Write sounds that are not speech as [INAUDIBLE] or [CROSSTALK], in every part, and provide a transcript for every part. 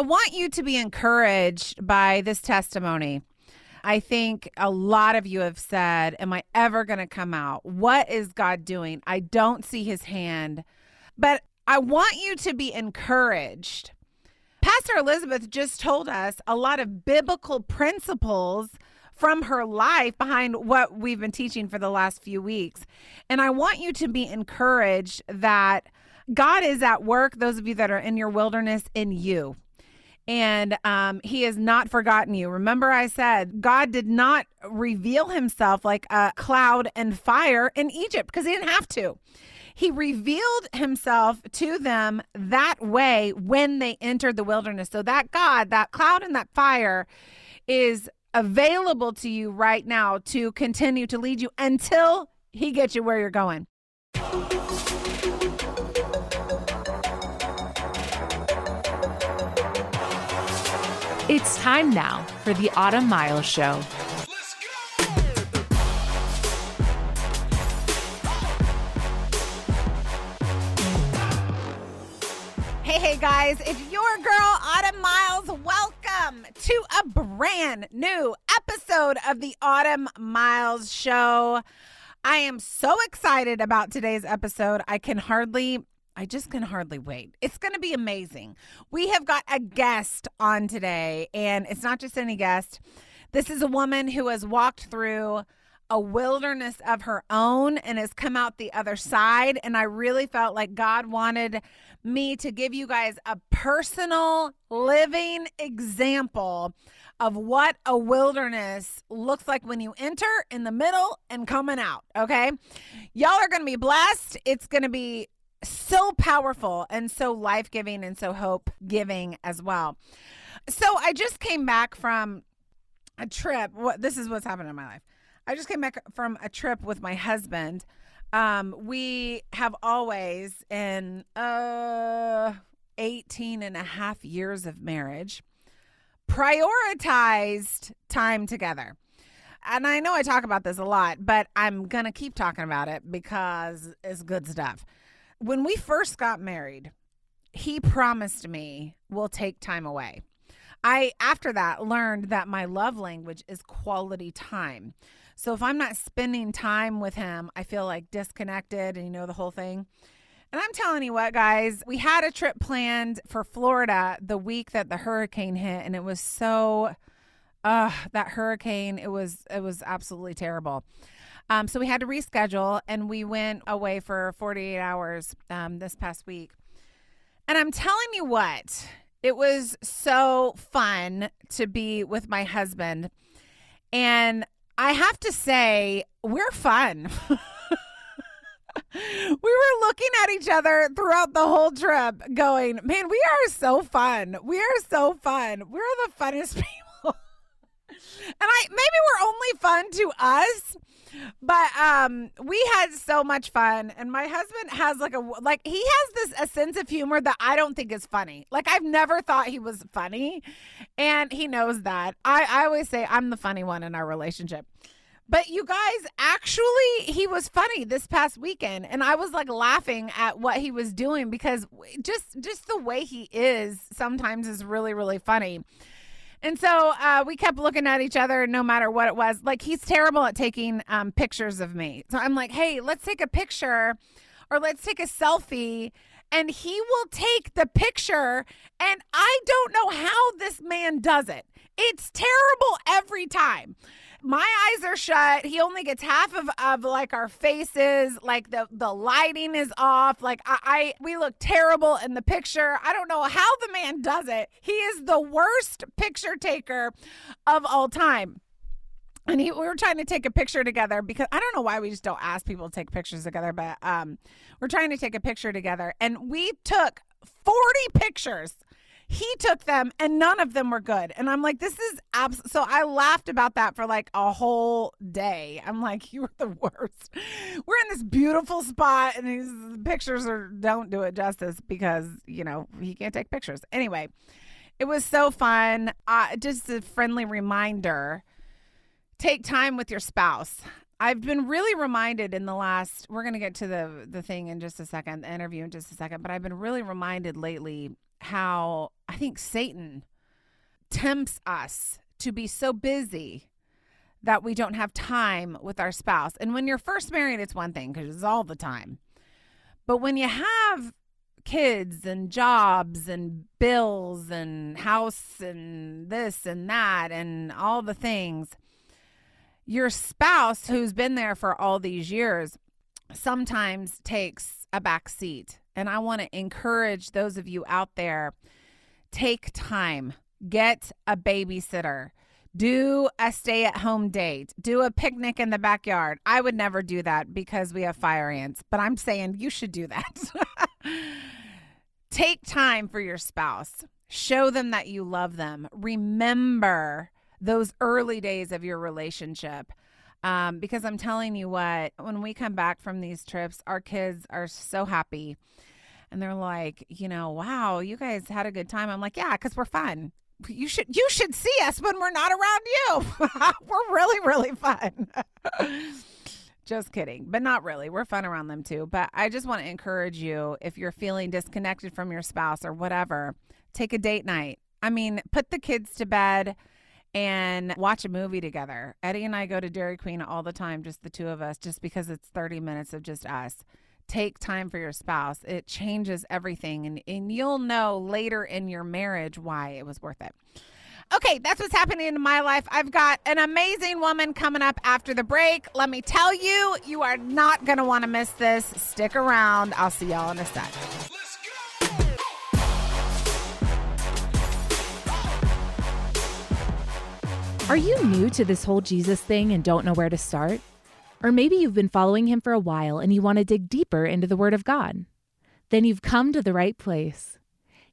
I want you to be encouraged by this testimony. I think a lot of you have said, Am I ever going to come out? What is God doing? I don't see his hand. But I want you to be encouraged. Pastor Elizabeth just told us a lot of biblical principles from her life behind what we've been teaching for the last few weeks. And I want you to be encouraged that God is at work, those of you that are in your wilderness, in you. And um, he has not forgotten you. Remember, I said God did not reveal himself like a cloud and fire in Egypt because he didn't have to. He revealed himself to them that way when they entered the wilderness. So that God, that cloud and that fire is available to you right now to continue to lead you until he gets you where you're going. It's time now for the Autumn Miles Show. Hey, hey, guys, it's your girl, Autumn Miles. Welcome to a brand new episode of the Autumn Miles Show. I am so excited about today's episode. I can hardly, I just can hardly wait. It's going to be amazing. We have got a guest on today, and it's not just any guest. This is a woman who has walked through a wilderness of her own and has come out the other side. And I really felt like God wanted me to give you guys a personal living example of what a wilderness looks like when you enter in the middle and coming out. Okay. Y'all are going to be blessed. It's going to be so powerful and so life giving and so hope giving as well. So I just came back from a trip. What this is what's happened in my life. I just came back from a trip with my husband um, we have always, in uh, 18 and a half years of marriage, prioritized time together. And I know I talk about this a lot, but I'm going to keep talking about it because it's good stuff. When we first got married, he promised me we'll take time away. I, after that, learned that my love language is quality time. So if I'm not spending time with him, I feel like disconnected and you know the whole thing. And I'm telling you what, guys, we had a trip planned for Florida the week that the hurricane hit, and it was so uh that hurricane, it was it was absolutely terrible. Um, so we had to reschedule and we went away for 48 hours um, this past week. And I'm telling you what, it was so fun to be with my husband. And I have to say, we're fun. [LAUGHS] we were looking at each other throughout the whole trip, going, man, we are so fun. We are so fun. We're the funnest [LAUGHS] people. and I maybe we're only fun to us, but um we had so much fun and my husband has like a like he has this a sense of humor that I don't think is funny. Like I've never thought he was funny and he knows that. I I always say I'm the funny one in our relationship. But you guys, actually, he was funny this past weekend, and I was like laughing at what he was doing because just just the way he is sometimes is really really funny. And so uh, we kept looking at each other no matter what it was. Like, he's terrible at taking um, pictures of me. So I'm like, hey, let's take a picture or let's take a selfie. And he will take the picture. And I don't know how this man does it. It's terrible every time my eyes are shut. He only gets half of, of like our faces. Like the the lighting is off. Like I, I we look terrible in the picture. I don't know how the man does it. He is the worst picture taker of all time. And he, we were trying to take a picture together because I don't know why we just don't ask people to take pictures together, but um, we're trying to take a picture together, and we took forty pictures he took them and none of them were good. And I'm like, this is abs. So I laughed about that for like a whole day. I'm like, you are the [LAUGHS] worst. We're in this beautiful spot and these pictures are don't do it justice because, you know, he can't take pictures. Anyway, it was so fun. Uh, just a friendly reminder take time with your spouse. I've been really reminded in the last we're going to get to the the thing in just a second, the interview in just a second, but I've been really reminded lately how I think Satan tempts us to be so busy that we don't have time with our spouse. And when you're first married, it's one thing because it's all the time. But when you have kids and jobs and bills and house and this and that and all the things, your spouse who's been there for all these years sometimes takes a back seat. And I want to encourage those of you out there take time, get a babysitter do a stay at home date, do a picnic in the backyard. I would never do that because we have fire ants, but I'm saying you should do that. [LAUGHS] Take time for your spouse, show them that you love them. Remember those early days of your relationship. Um, because I'm telling you what, when we come back from these trips, our kids are so happy. And they're like, you know, wow, you guys had a good time. I'm like, yeah, because we're fun you should you should see us when we're not around you. [LAUGHS] we're really really fun. [LAUGHS] just kidding, but not really. We're fun around them too. But I just want to encourage you if you're feeling disconnected from your spouse or whatever, take a date night. I mean, put the kids to bed and watch a movie together. Eddie and I go to Dairy Queen all the time, just the two of us, just because it's 30 minutes of just us take time for your spouse. It changes everything. And, and you'll know later in your marriage why it was worth it. Okay, that's what's happening in my life. I've got an amazing woman coming up after the break. Let me tell you, you are not going to want to miss this. Stick around. I'll see y'all in a sec. Are you new to this whole Jesus thing and don't know where to start? Or maybe you've been following him for a while and you want to dig deeper into the Word of God. Then you've come to the right place.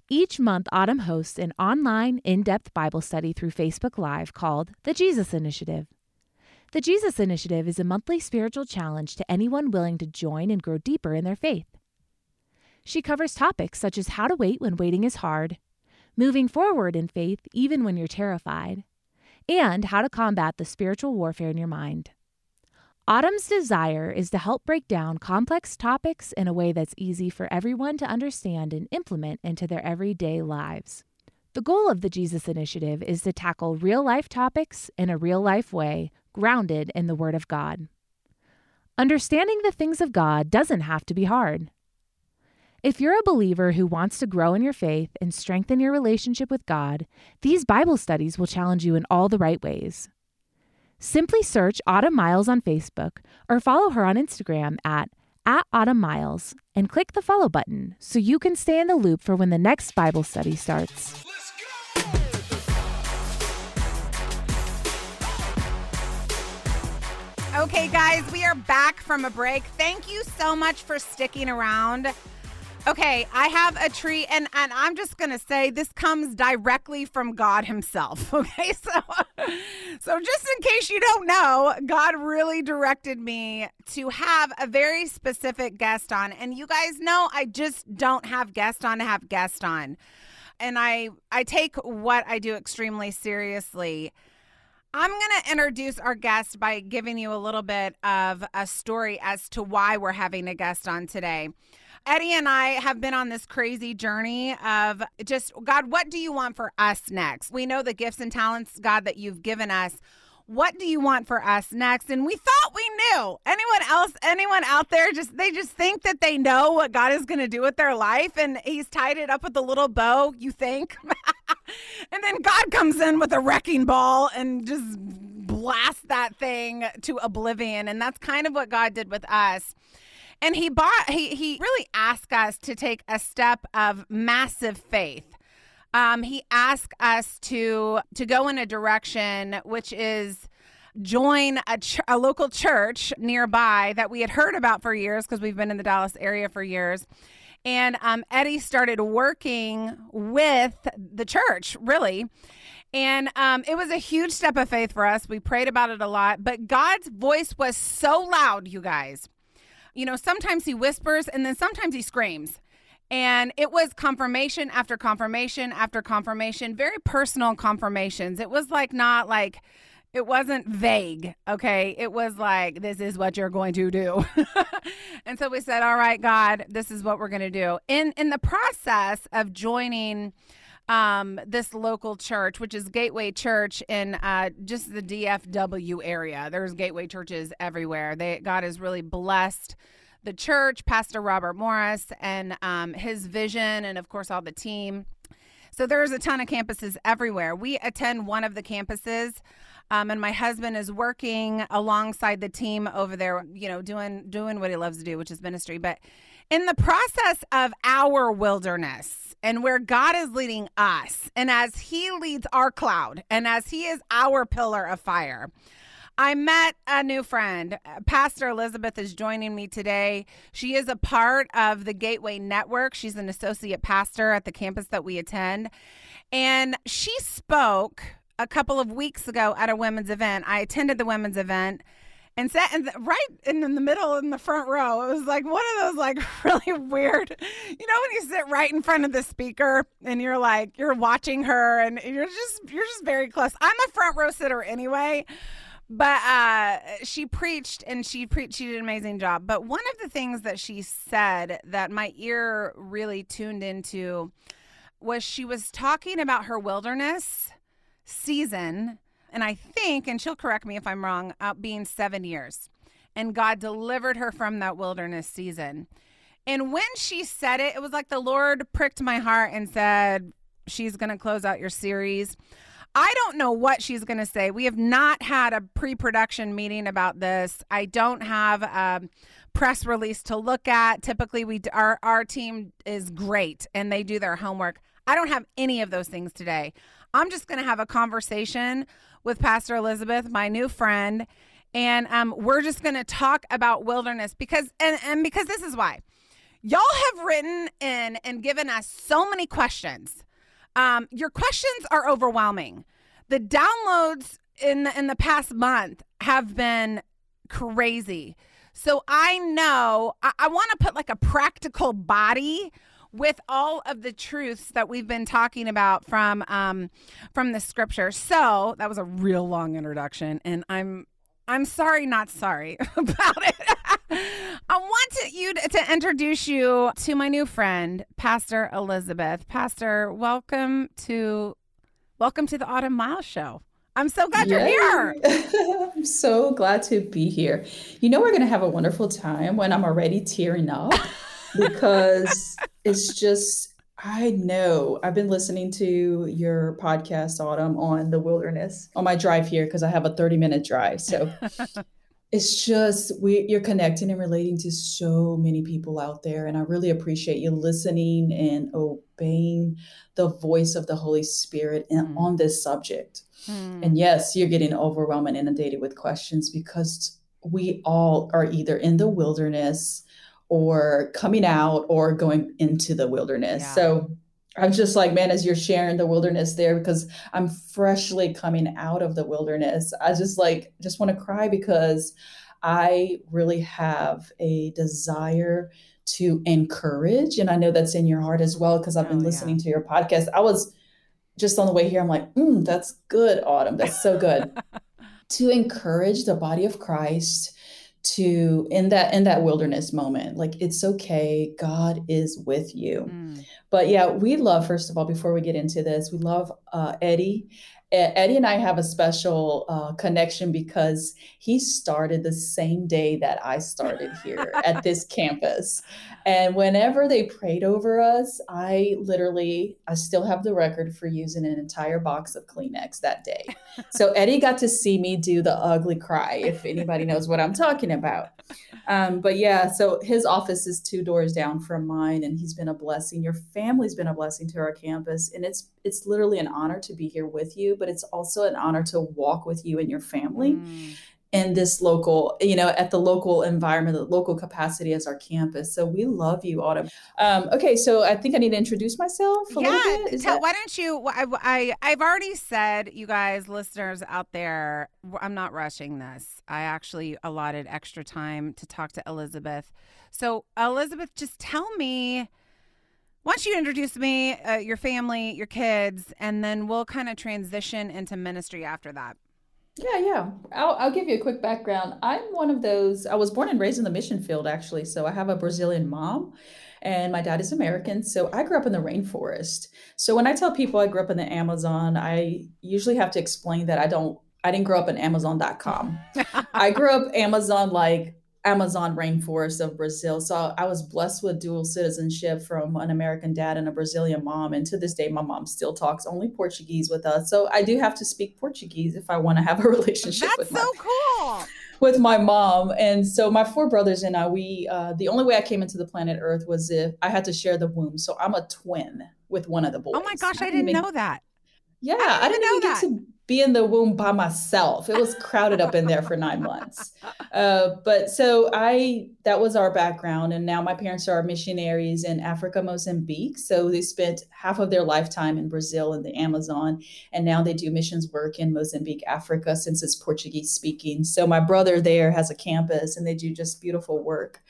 Each month, Autumn hosts an online, in depth Bible study through Facebook Live called The Jesus Initiative. The Jesus Initiative is a monthly spiritual challenge to anyone willing to join and grow deeper in their faith. She covers topics such as how to wait when waiting is hard, moving forward in faith even when you're terrified, and how to combat the spiritual warfare in your mind. Autumn's desire is to help break down complex topics in a way that's easy for everyone to understand and implement into their everyday lives. The goal of the Jesus Initiative is to tackle real life topics in a real life way, grounded in the Word of God. Understanding the things of God doesn't have to be hard. If you're a believer who wants to grow in your faith and strengthen your relationship with God, these Bible studies will challenge you in all the right ways. Simply search Autumn Miles on Facebook or follow her on Instagram at, at Autumn Miles and click the follow button so you can stay in the loop for when the next Bible study starts. Okay, guys, we are back from a break. Thank you so much for sticking around. Okay, I have a tree, and, and I'm just gonna say this comes directly from God Himself. [LAUGHS] Okay, so so just in case you don't know, God really directed me to have a very specific guest on, and you guys know I just don't have guest on to have guest on, and I I take what I do extremely seriously. I'm going to introduce our guest by giving you a little bit of a story as to why we're having a guest on today. Eddie and I have been on this crazy journey of just, God, what do you want for us next? We know the gifts and talents, God, that you've given us. What do you want for us next? And we thought we knew. Anyone else, anyone out there, just they just think that they know what God is going to do with their life, and He's tied it up with a little bow. You think, [LAUGHS] and then God comes in with a wrecking ball and just blasts that thing to oblivion. And that's kind of what God did with us. And he bought he he really asked us to take a step of massive faith. Um, he asked us to to go in a direction which is join a, ch- a local church nearby that we had heard about for years because we've been in the Dallas area for years. And um, Eddie started working with the church, really. And um, it was a huge step of faith for us. We prayed about it a lot, but God's voice was so loud, you guys you know, sometimes he whispers and then sometimes he screams. And it was confirmation after confirmation after confirmation, very personal confirmations. It was like not like, it wasn't vague, okay? It was like, this is what you're going to do. [LAUGHS] and so we said, all right, God, this is what we're going to do. In in the process of joining um, this local church, which is Gateway Church in uh, just the DFW area. There's Gateway churches everywhere. They God has really blessed the church, Pastor Robert Morris, and um, his vision, and of course all the team. So there's a ton of campuses everywhere. We attend one of the campuses. Um, and my husband is working alongside the team over there, you know, doing doing what he loves to do, which is ministry. But in the process of our wilderness and where God is leading us, and as He leads our cloud, and as He is our pillar of fire, I met a new friend. Pastor Elizabeth is joining me today. She is a part of the Gateway Network. She's an associate pastor at the campus that we attend. And she spoke a couple of weeks ago at a women's event. I attended the women's event and sat in the, right in the middle in the front row. It was like one of those like [LAUGHS] really weird, you know, when you sit right in front of the speaker and you're like you're watching her and you're just you're just very close. I'm a front row sitter anyway. But uh, she preached and she preached. She did an amazing job. But one of the things that she said that my ear really tuned into was she was talking about her wilderness season, and I think, and she'll correct me if I'm wrong, uh, being seven years. And God delivered her from that wilderness season. And when she said it, it was like the Lord pricked my heart and said, She's going to close out your series. I don't know what she's going to say. We have not had a pre production meeting about this. I don't have a press release to look at. Typically, we our, our team is great and they do their homework. I don't have any of those things today. I'm just going to have a conversation with Pastor Elizabeth, my new friend, and um, we're just going to talk about wilderness because, and, and because this is why y'all have written in and given us so many questions. Um, your questions are overwhelming. The downloads in the, in the past month have been crazy. So I know I, I want to put like a practical body with all of the truths that we've been talking about from um, from the scripture. So that was a real long introduction, and I'm I'm sorry, not sorry [LAUGHS] about it. [LAUGHS] I want to, you to, to introduce you to my new friend, Pastor Elizabeth. Pastor, welcome to welcome to the Autumn Miles Show. I'm so glad Yay. you're here. [LAUGHS] I'm so glad to be here. You know, we're going to have a wonderful time when I'm already tearing up because it's just I know. I've been listening to your podcast, Autumn, on the wilderness on my drive here because I have a 30 minute drive. So [LAUGHS] it's just we you're connecting and relating to so many people out there. And I really appreciate you listening and obeying the voice of the Holy Spirit in, mm. on this subject. Mm. And yes, you're getting overwhelmed and inundated with questions because we all are either in the wilderness or coming out or going into the wilderness. Yeah. So I'm just like, man, as you're sharing the wilderness there, because I'm freshly coming out of the wilderness, I just like, just want to cry because I really have a desire to encourage. And I know that's in your heart as well, because I've been oh, listening yeah. to your podcast. I was just on the way here, I'm like, mm, that's good, Autumn. That's so good. [LAUGHS] to encourage the body of Christ to in that in that wilderness moment like it's okay god is with you mm. but yeah we love first of all before we get into this we love uh, eddie Eddie and I have a special uh, connection because he started the same day that I started here at [LAUGHS] this campus. And whenever they prayed over us, I literally, I still have the record for using an entire box of Kleenex that day. [LAUGHS] So Eddie got to see me do the ugly cry, if anybody knows what I'm talking about. Um, but yeah, so his office is two doors down from mine, and he's been a blessing. Your family's been a blessing to our campus, and it's it's literally an honor to be here with you, but it's also an honor to walk with you and your family. Mm in this local, you know, at the local environment, the local capacity as our campus. So we love you, Autumn. Um, okay, so I think I need to introduce myself. yeah, tell, that- why don't you? I, I I've already said, you guys, listeners out there, I'm not rushing this. I actually allotted extra time to talk to Elizabeth. So Elizabeth, just tell me. Why don't you introduce me, uh, your family, your kids, and then we'll kind of transition into ministry after that. Yeah, yeah. I'll, I'll give you a quick background. I'm one of those, I was born and raised in the mission field, actually. So I have a Brazilian mom and my dad is American. So I grew up in the rainforest. So when I tell people I grew up in the Amazon, I usually have to explain that I don't, I didn't grow up in Amazon.com. [LAUGHS] I grew up Amazon like Amazon rainforest of Brazil. So I was blessed with dual citizenship from an American dad and a Brazilian mom. And to this day, my mom still talks only Portuguese with us. So I do have to speak Portuguese if I want to have a [LAUGHS] relationship That's with so my, cool. with my mom. And so my four brothers and I, we uh, the only way I came into the planet Earth was if I had to share the womb. So I'm a twin with one of the boys. Oh my gosh, I didn't even, know that. Yeah, I didn't I didn't, know even that. get to be in the womb by myself. It was crowded up in there for nine months. [LAUGHS] Uh, but so I, that was our background. And now my parents are missionaries in Africa, Mozambique. So they spent half of their lifetime in Brazil and the Amazon. And now they do missions work in Mozambique, Africa, since it's Portuguese speaking. So my brother there has a campus and they do just beautiful work.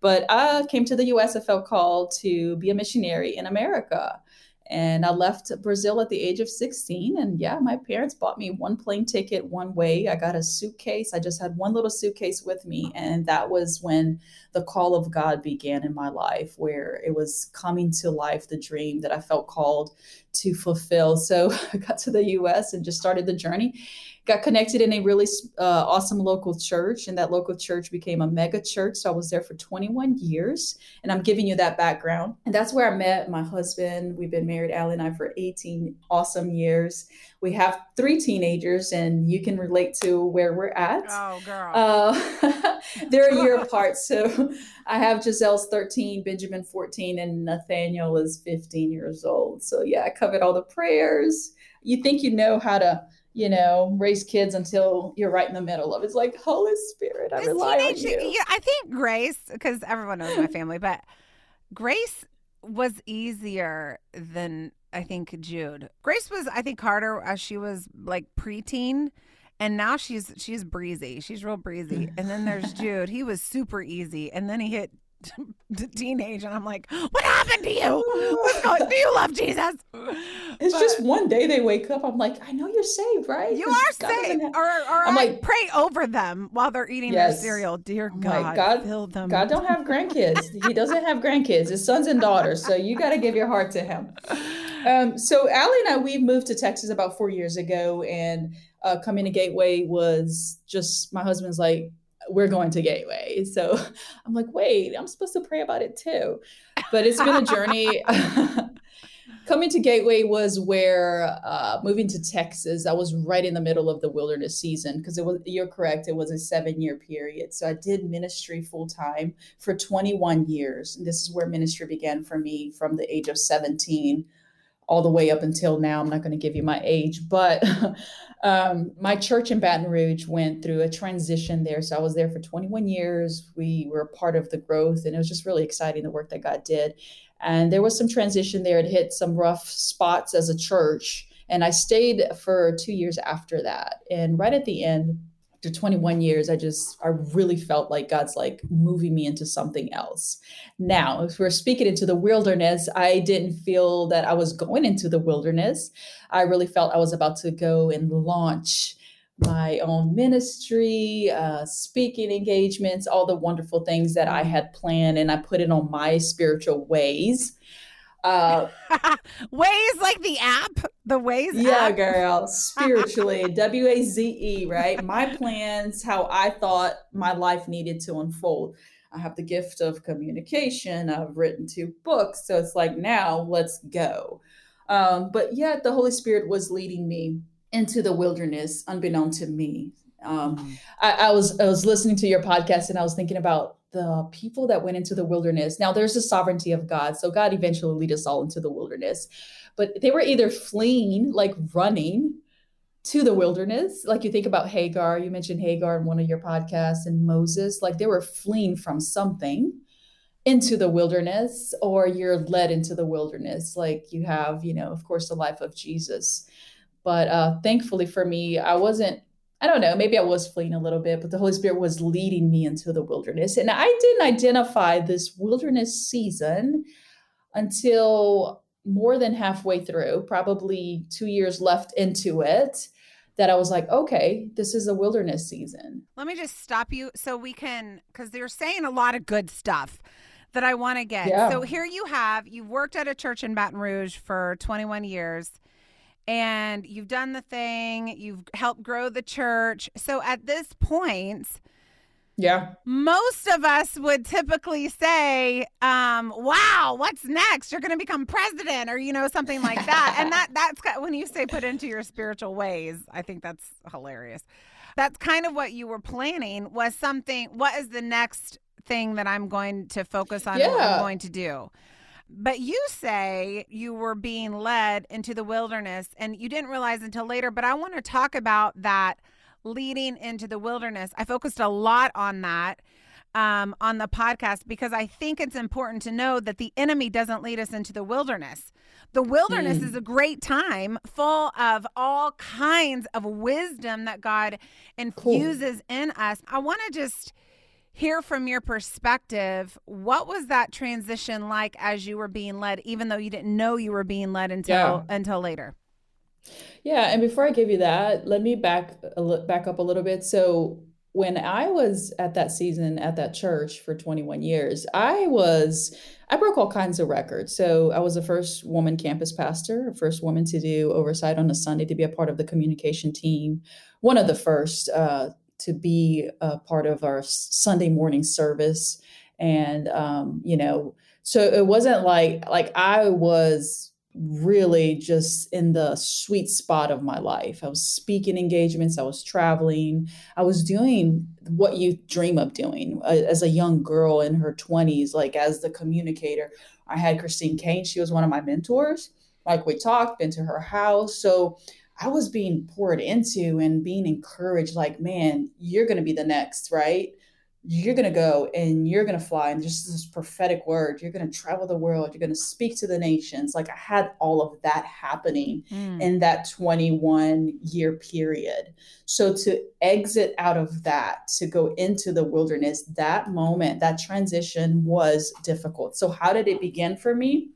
But I came to the US, I felt called to be a missionary in America. And I left Brazil at the age of 16. And yeah, my parents bought me one plane ticket one way. I got a suitcase. I just had one little suitcase with me. And that was when the call of God began in my life, where it was coming to life, the dream that I felt called to fulfill. So [LAUGHS] I got to the US and just started the journey got connected in a really uh, awesome local church and that local church became a mega church. So i was there for 21 years and i'm giving you that background. And that's where i met my husband. We've been married Allie and i for 18 awesome years. We have three teenagers and you can relate to where we're at. Oh, girl. uh, [LAUGHS] they're a year [LAUGHS] apart. So [LAUGHS] i have giselle's 13 benjamin 14 and nathaniel is 15 years old. So yeah i covered all the prayers. You think you know how to you know, raise kids until you're right in the middle of it. It's like, Holy Spirit, I rely on you. yeah, I think Grace, because everyone knows my family, but Grace was easier than I think Jude. Grace was, I think, harder as she was like preteen. And now she's she's breezy. She's real breezy. Mm. And then there's [LAUGHS] Jude. He was super easy. And then he hit [LAUGHS] the teenage, and I'm like, "What happened to you? What's going? Do you love Jesus?" It's But just one day they wake up. I'm like, I know you're saved, right? you are God saved, have- or, or I'm I like- pray over them while they're eating their cereal. Dear God, like, God- fill them. God don't have [LAUGHS] grandkids. he doesn't have grandkids. His sons and daughters. So you got to give your heart to him. Um, so Allie and I, we moved to Texas about four years ago, and uh, coming to Gateway was just my husband's like, we're going to Gateway. So [LAUGHS] I'm like, wait, I'm supposed to pray about it too. But it's been a journey. [LAUGHS] Coming to Gateway was where uh, moving to Texas, I was right in the middle of the wilderness season because it was, you're correct, it was a seven year period. So I did ministry full time for 21 years. And this is where ministry began for me from the age of 17 all the way up until now. I'm not going to give you my age, but [LAUGHS] um, my church in Baton Rouge went through a transition there. So I was there for 21 years. We were part of the growth, and it was just really exciting the work that God did. And there was some transition there. It hit some rough spots as a church. And I stayed for two years after that. And right at the end, after 21 years, I just, I really felt like God's like moving me into something else. Now, if we're speaking into the wilderness, I didn't feel that I was going into the wilderness. I really felt I was about to go and launch my own ministry, uh, speaking engagements, all the wonderful things that I had planned, and I put it on my spiritual Waze. Uh, [LAUGHS] Waze like the app, the Waze yeah, app. girl, [LAUGHS] spiritually, W A Z E, right? My plans, how I thought my life needed to unfold. I have the gift of communication. I've written two books. So it's like, now let's go. Um, but yet the Holy Spirit was leading me into the wilderness, unbeknown to me. Um, I, I was I was listening to your podcast and I was thinking about the people that went into the wilderness. Now there's the sovereignty of God, so God eventually lead us all into the wilderness, but they were either fleeing, like running to the wilderness, like you think about Hagar. You mentioned Hagar in one of your podcasts, and Moses, like they were fleeing from something into the wilderness, or you're led into the wilderness, like you have, you know, of course, the life of Jesus. But uh, thankfully for me, I wasn't I don't know, maybe I was fleeing a little bit, but the Holy Spirit was leading me into the wilderness. And I didn't identify this wilderness season until more than halfway through, probably two years left into it, that I was like, okay, this is a wilderness season. Let me just stop you so we can, because they're saying a lot of good stuff that I want to get. Yeah. So here you have, you've worked at a church in Baton Rouge for 21 years and you've done the thing, you've helped grow the church. So at this point, yeah. Most of us would typically say, um, wow, what's next? You're going to become president or, you know, something like that. and that that's when you say put into your spiritual Waze, I think that's hilarious. That's kind of what you were planning was something, what is the next thing that I'm going to focus on, yeah. what I'm going to do? But you say you were being led into the wilderness and you didn't realize until later, but I want to talk about that – leading into the wilderness. I focused a lot on that um, on the podcast because I think it's important to know that the enemy doesn't lead us into the wilderness. The wilderness mm. is a great time full of all kinds of wisdom that God infuses cool. in us. I want to just hear from your perspective what was that transition like as you were being led even though you didn't know you were being led until yeah. until later yeah, and before I give you that, let me back back up a little bit. So when I was at that season at that church for 21 years, I was I broke all kinds of records. So I was the first woman campus pastor, first woman to do oversight on a Sunday to be a part of the communication team, one of the first uh, to be a part of our Sunday morning service, and um, you know, so it wasn't like like I was really just in the sweet spot of my life. I was speaking engagements, I was traveling, I was doing what you dream of doing uh, as a young girl in her 20s, like as the communicator. I had Christine Caine, she was one of my mentors. Like we talked, been to her house. So I was being poured into and being encouraged, like, man, you're going to be the next, right? you're going to go and you're going to fly and just this prophetic word you're going to travel the world you're going to speak to the nations like i had all of that happening mm. in that 21 year period so to exit out of that to go into the wilderness that moment that transition was difficult so how did it begin for me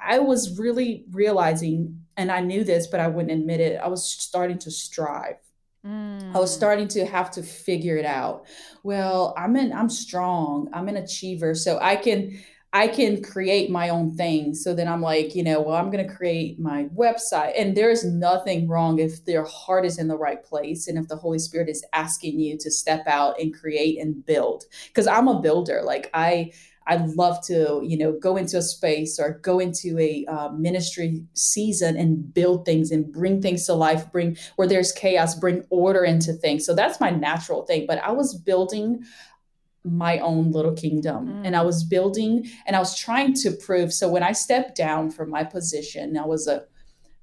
i was really realizing and i knew this but i wouldn't admit it i was starting to strive Mm. I was mm. starting to have to figure it out. Well, I'm an I'm strong. I'm an achiever, so I can I can create my own thing. So then I'm like, you know, well, I'm going to create my website. And there's nothing wrong if their heart is in the right place and if the Holy Spirit is asking you to step out and create and build. Because I'm a builder. Like I I love to, you know, go into a space or go into a uh, ministry season and build things and bring things to life, bring where there's chaos, bring order into things. So that's my natural thing. But I was building my own little kingdom mm. and I was building and I was trying to prove. So when I stepped down from my position, I was a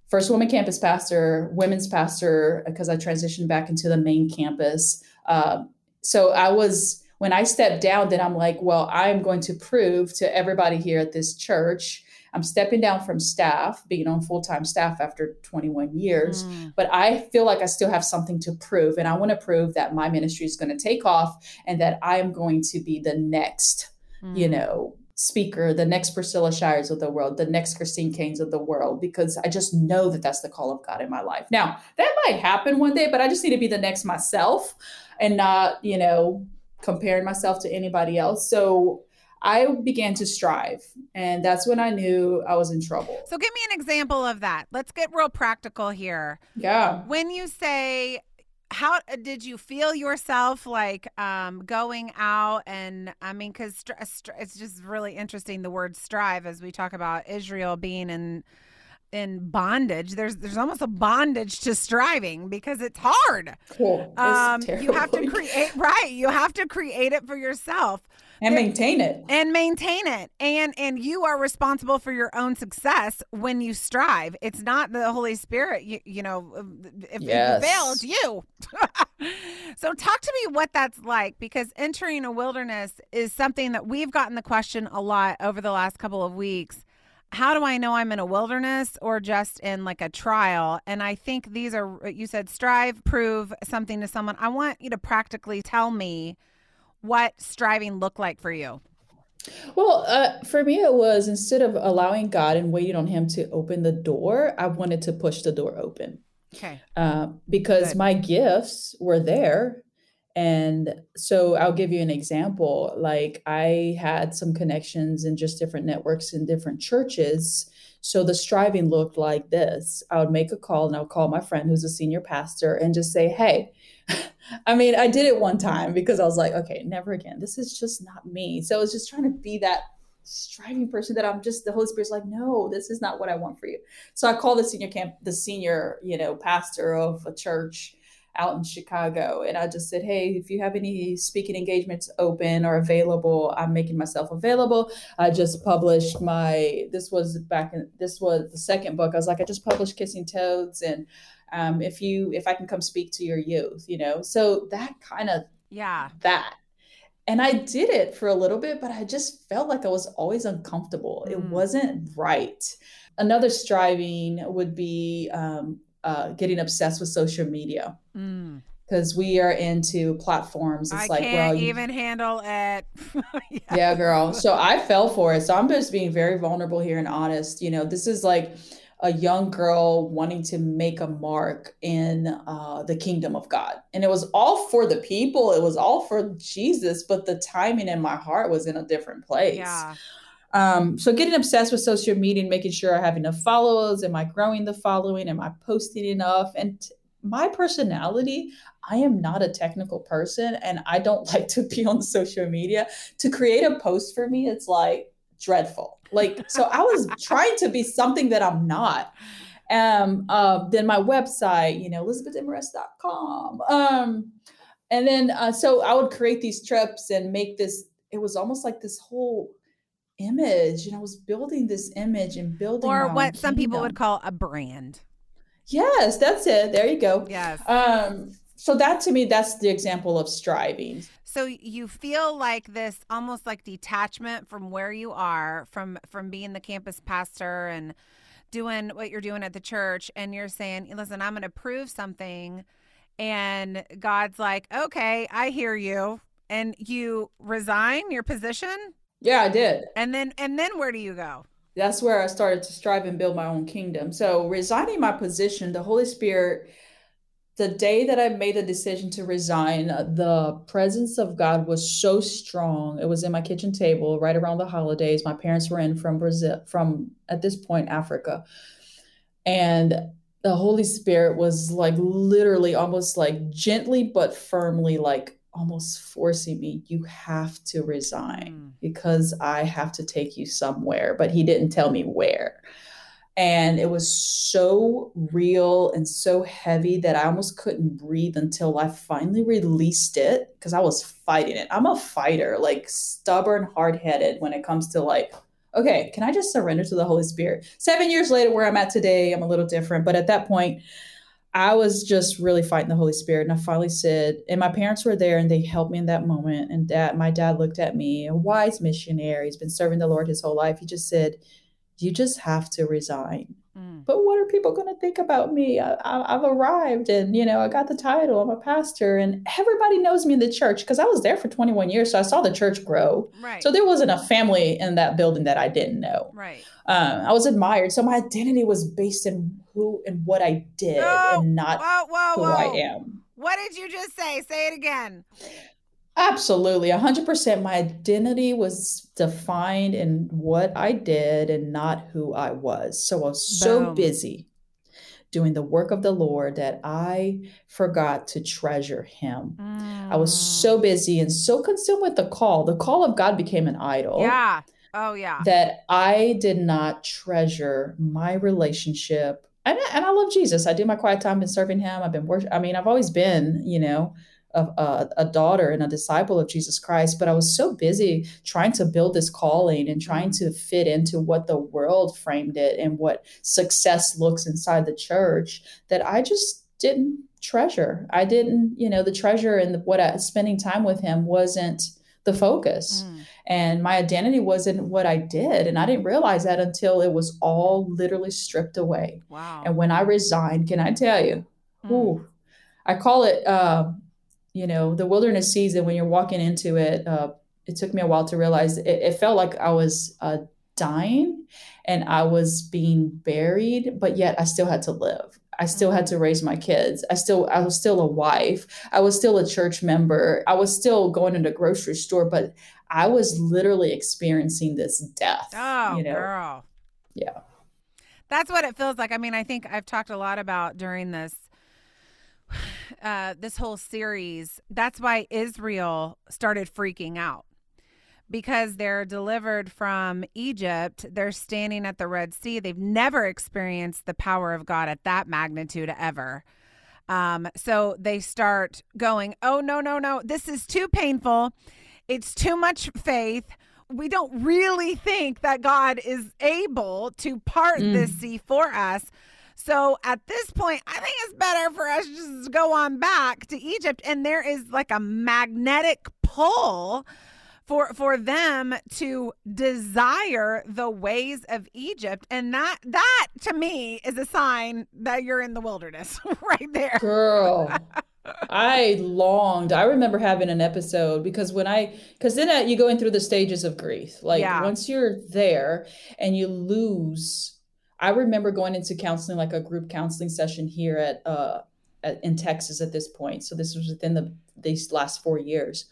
first woman campus pastor, women's pastor, because I transitioned back into the main campus. Uh, so I was when I step down, then I'm like, well, I'm going to prove to everybody here at this church. I'm stepping down from staff, being on full time staff after 21 years, mm. but I feel like I still have something to prove. And I want to prove that my ministry is going to take off and that I am going to be the next, mm. you know, speaker, the next Priscilla Shirers of the world, the next Christine Caines of the world, because I just know that that's the call of God in my life. Now, that might happen one day, but I just need to be the next myself and not, you know, comparing myself to anybody else. So I began to strive, and that's when I knew I was in trouble. So, give me an example of that. Let's get real practical here. Yeah. When you say, how did you feel yourself like um, going out and i mean because it's just really interesting the word strive as we talk about israel being in in bondage. There's there's almost a bondage to striving because it's hard. Cool. Um, you have to create right. You have to create it for yourself and maintain it and maintain it and and you are responsible for your own success when you strive it's not the holy spirit you, you know if, yes. you fail it's you [LAUGHS] so talk to me what that's like because entering a wilderness is something that we've gotten the question a lot over the last couple of weeks how do I know I'm in a wilderness or just in like a trial? And I think these are, you said, strive, prove something to someone. I want you to practically tell me what striving looked like for you. Well, uh, for me, it was instead of allowing God and waiting on Him to open the door, I wanted to push the door open. Okay. Uh, because Good. my gifts were there. And so I'll give you an example. Like I had some connections in just different networks in different churches. So the striving looked like this. I would make a call and I would call my friend who's a senior pastor and just say, Hey, [LAUGHS] I mean, I did it one time because I was like, okay, never again. This is just not me. So I was just trying to be that striving person that I'm just the Holy Spirit's like, no, this is not what I want for you. So I called the senior camp, the senior, you know, pastor of a church out in Chicago. And I just said, hey, if you have any speaking engagements open or available, I'm making myself available. I just published my, this was back in, this was the second book. I was like, I just published Kissing Toads. And um, if you, if I can come speak to your youth, you know, so that kind of, Yeah. that. And I did it for a little bit, but I just felt like I was always uncomfortable. It Mm. wasn't right. Another striving would be um, uh, getting obsessed with social media Mm. because we are into platforms. It's I like, can't well, you- even handle it. [LAUGHS] yeah. yeah, girl. So I fell for it. So I'm just being very vulnerable here and honest. You know, this is like a young girl wanting to make a mark in uh, the kingdom of God. And it was all for the people, it was all for Jesus, but the timing in my heart was in a different place. Yeah. Um, so getting obsessed with social media and making sure I have enough followers. Am I growing the following? Am I posting enough? And t- my personality, I am not a technical person and I don't [LAUGHS] like to be on social media. To create a post for me, it's like dreadful. Like, so I was [LAUGHS] trying to be something that I'm not. Um, uh, then my website, you know, elizabethdemarest.com. Um, and then, uh, so I would create these trips and make this, it was almost like this whole image and I was building this image and building Or what some people would call a brand. Yes, that's it. There you go. Yes. Um, so that to me, that's the example of striving. So you feel like this almost like detachment from where you are from from being the campus pastor and doing what you're doing at the church and you're saying, "Listen, I'm going to prove something." And God's like, "Okay, I hear you." And you resign your position? Yeah, I did. And then and then where do you go? That's where I started to strive and build my own kingdom. So resigning my position, the Holy Spirit, the day that I made the decision to resign, uh, the presence of God was so strong. It was in my kitchen table right around the holidays. My parents were in from Brazil, from at this point Africa. And the Holy Spirit was like literally almost like gently but firmly like almost forcing me, you have to resign Mm. because I have to take you somewhere. But he didn't tell me where. And it was so real and so heavy that I almost couldn't breathe until I finally released it because I was fighting it. I'm a fighter, like stubborn, hard headed when it comes to like, okay, can I just surrender to the Holy Spirit? Seven years later, where I'm at today, I'm a little different. But at that point, I was just really fighting the Holy Spirit. And I finally said, and my parents were there and they helped me in that moment. And dad, my dad looked at me, a wise missionary, he's been serving the Lord his whole life. He just said, You just have to resign. Mm. But what are people going to think about me? I, I, I've arrived and, you know, I got the title. I'm a pastor and everybody knows me in the church because I was there for 21 years. So I saw the church grow. Right. So there wasn't a family in that building that I didn't know. right. Um, I was admired. So my identity was based in who and what I did No. and not Whoa, whoa, who whoa. I am. What did you just say? Say it again. Absolutely. 100%. My identity was defined in what I did and not who I was. So I was so Boom. busy doing the work of the Lord that I forgot to treasure Him. I was Mm. so busy and so consumed with the call. The call of God became an idol. Yeah. Oh yeah. that I did not treasure my relationship. And, and I love Jesus. I do my quiet time in serving him. I've been worship. I mean, I've always been, you know, a, a, a daughter and a disciple of Jesus Christ, but I was so busy trying to build this calling and trying mm-hmm. to fit into what the world framed it and what success looks inside the church that I just didn't treasure. I didn't, you know, the treasure and what I spending time with him wasn't the focus Mm. and my identity wasn't what I did. And I didn't realize that until it was all literally stripped away. Wow. And when I resigned, can I tell you, Mm. ooh, I call it, uh, you know, the wilderness season when you're walking into it. Uh, it took me a while to realize it, it felt like I was uh, dying and I was being buried, but yet I still had to live. I still had to raise my kids. I still I was still a wife. I was still a church member. I was still going to the grocery store, but I was literally experiencing this death. Oh, you know? girl. Yeah. That's what it feels like. I mean, I think I've talked a lot about during this [SIGHS] uh, this whole series. That's why Israel started freaking out because they're delivered from Egypt. They're standing at the Red Sea. They've never experienced the power of God at that magnitude ever. Um, so they start going, oh, no, no, no, this is too painful. It's too much faith. We don't really think that God is able to part Mm. this sea for us. So at this point, I think it's better for us just to go on back to Egypt. And there is like a magnetic pull for for them to desire the ways of Egypt. And that that to me is a sign that you're in the wilderness [LAUGHS] right there. Girl, [LAUGHS] I longed. I remember having an episode because when I, because then uh, you go in through the stages of grief. Like Yeah. once you're there and you lose, I remember going into counseling, like a group counseling session here at, uh, at, in Texas at this point. So this was within the these last four years.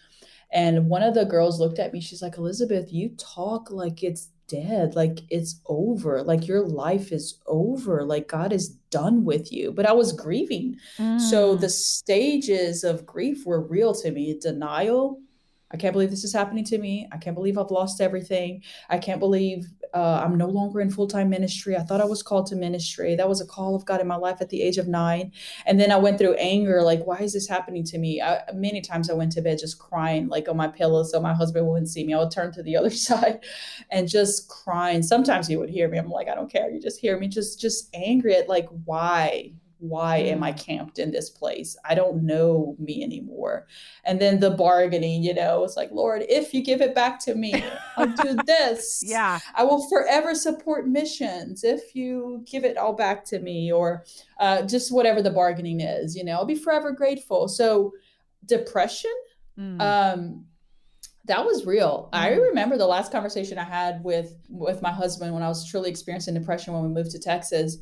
And one of the girls looked at me. She's like, Elizabeth, you talk like it's dead, like it's over, like your life is over, like God is done with you. But I was grieving. So Mm. the stages of grief were real to me. Denial. I can't believe this is happening to me. I can't believe I've lost everything. I can't believe uh, I'm no longer in full time ministry. I thought I was called to ministry. That was a call of God in my life at the age of nine. And then I went through anger like, why is this happening to me? I, many times I went to bed just crying, like on my pillow, so my husband wouldn't see me. I would turn to the [LAUGHS] other side and just crying. Sometimes he would hear me. I'm like, I don't care. You just hear me, just just angry at like, why? Why am I camped in this place? I don't know me anymore. And then the bargaining, you know, it's like, Lord, if you give it back to me, I'll do [LAUGHS] this. yeah. I will forever support missions if you give it all back to me, or uh, just whatever the bargaining is. You know, I'll be forever grateful. So, depression, Mm. um, that was real. I Mhm. remember the last conversation I had with with my husband when I was truly experiencing depression when we moved to Texas,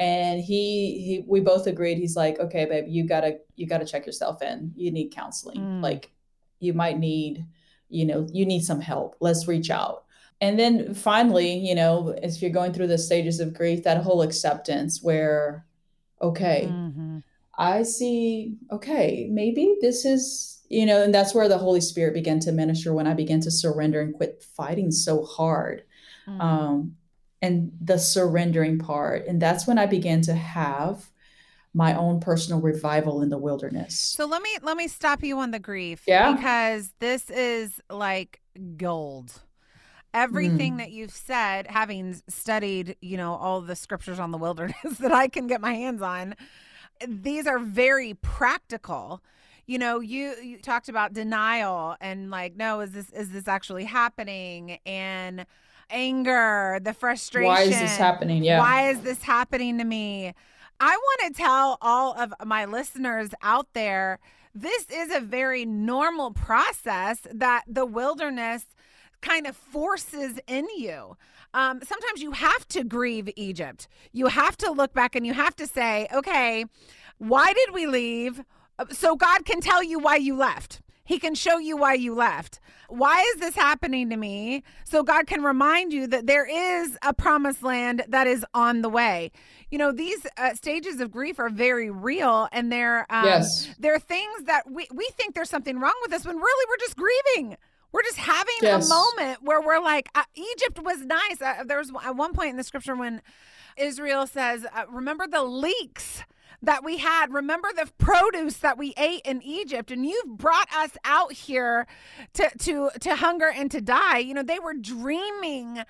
and he he we both agreed. He's like, okay, babe, you gotta you gotta check yourself in. You need counseling. Mm. Like, you might need, you know, you need some help. Let's reach out. And then finally, you know, as you're going through the stages of grief, that whole acceptance where, okay, Mhm. I see, okay, maybe this is, you know, and that's where the Holy Spirit began to minister when I began to surrender and quit fighting so hard. Mm. Um, and the surrendering part. And that's when I began to have my own personal revival in the wilderness. So let me let me stop you on the grief Yeah. because this is like gold. Everything Mm. that you've said, having studied, you know, all the scriptures on the wilderness [LAUGHS] that I can get my hands on, these are very practical. You know, you you talked about denial and like, no, is this is this actually happening? And anger, the frustration. Why is this happening? Yeah. Why is this happening to me? I want to tell all of my listeners out there this is a very normal process that the wilderness kind of forces in you. Um, sometimes you have to grieve Egypt. You have to look back and you have to say, okay, why did we leave? So God can tell you why you left. He can show you why you left. Why is this happening to me? So God can remind you that there is a promised land that is on the way. You know, these uh, stages of grief are very real, and they're um, Yes. they're things that we we think there's something wrong with us when really we're just grieving. We're just having Yes. a moment where we're like, uh, Egypt was nice. Uh, there was at one point in the scripture when Israel says, uh, "Remember the leeks." That we had. Remember the produce that we ate in Egypt, and you've brought us out here to to to hunger and to die. You know, they were dreaming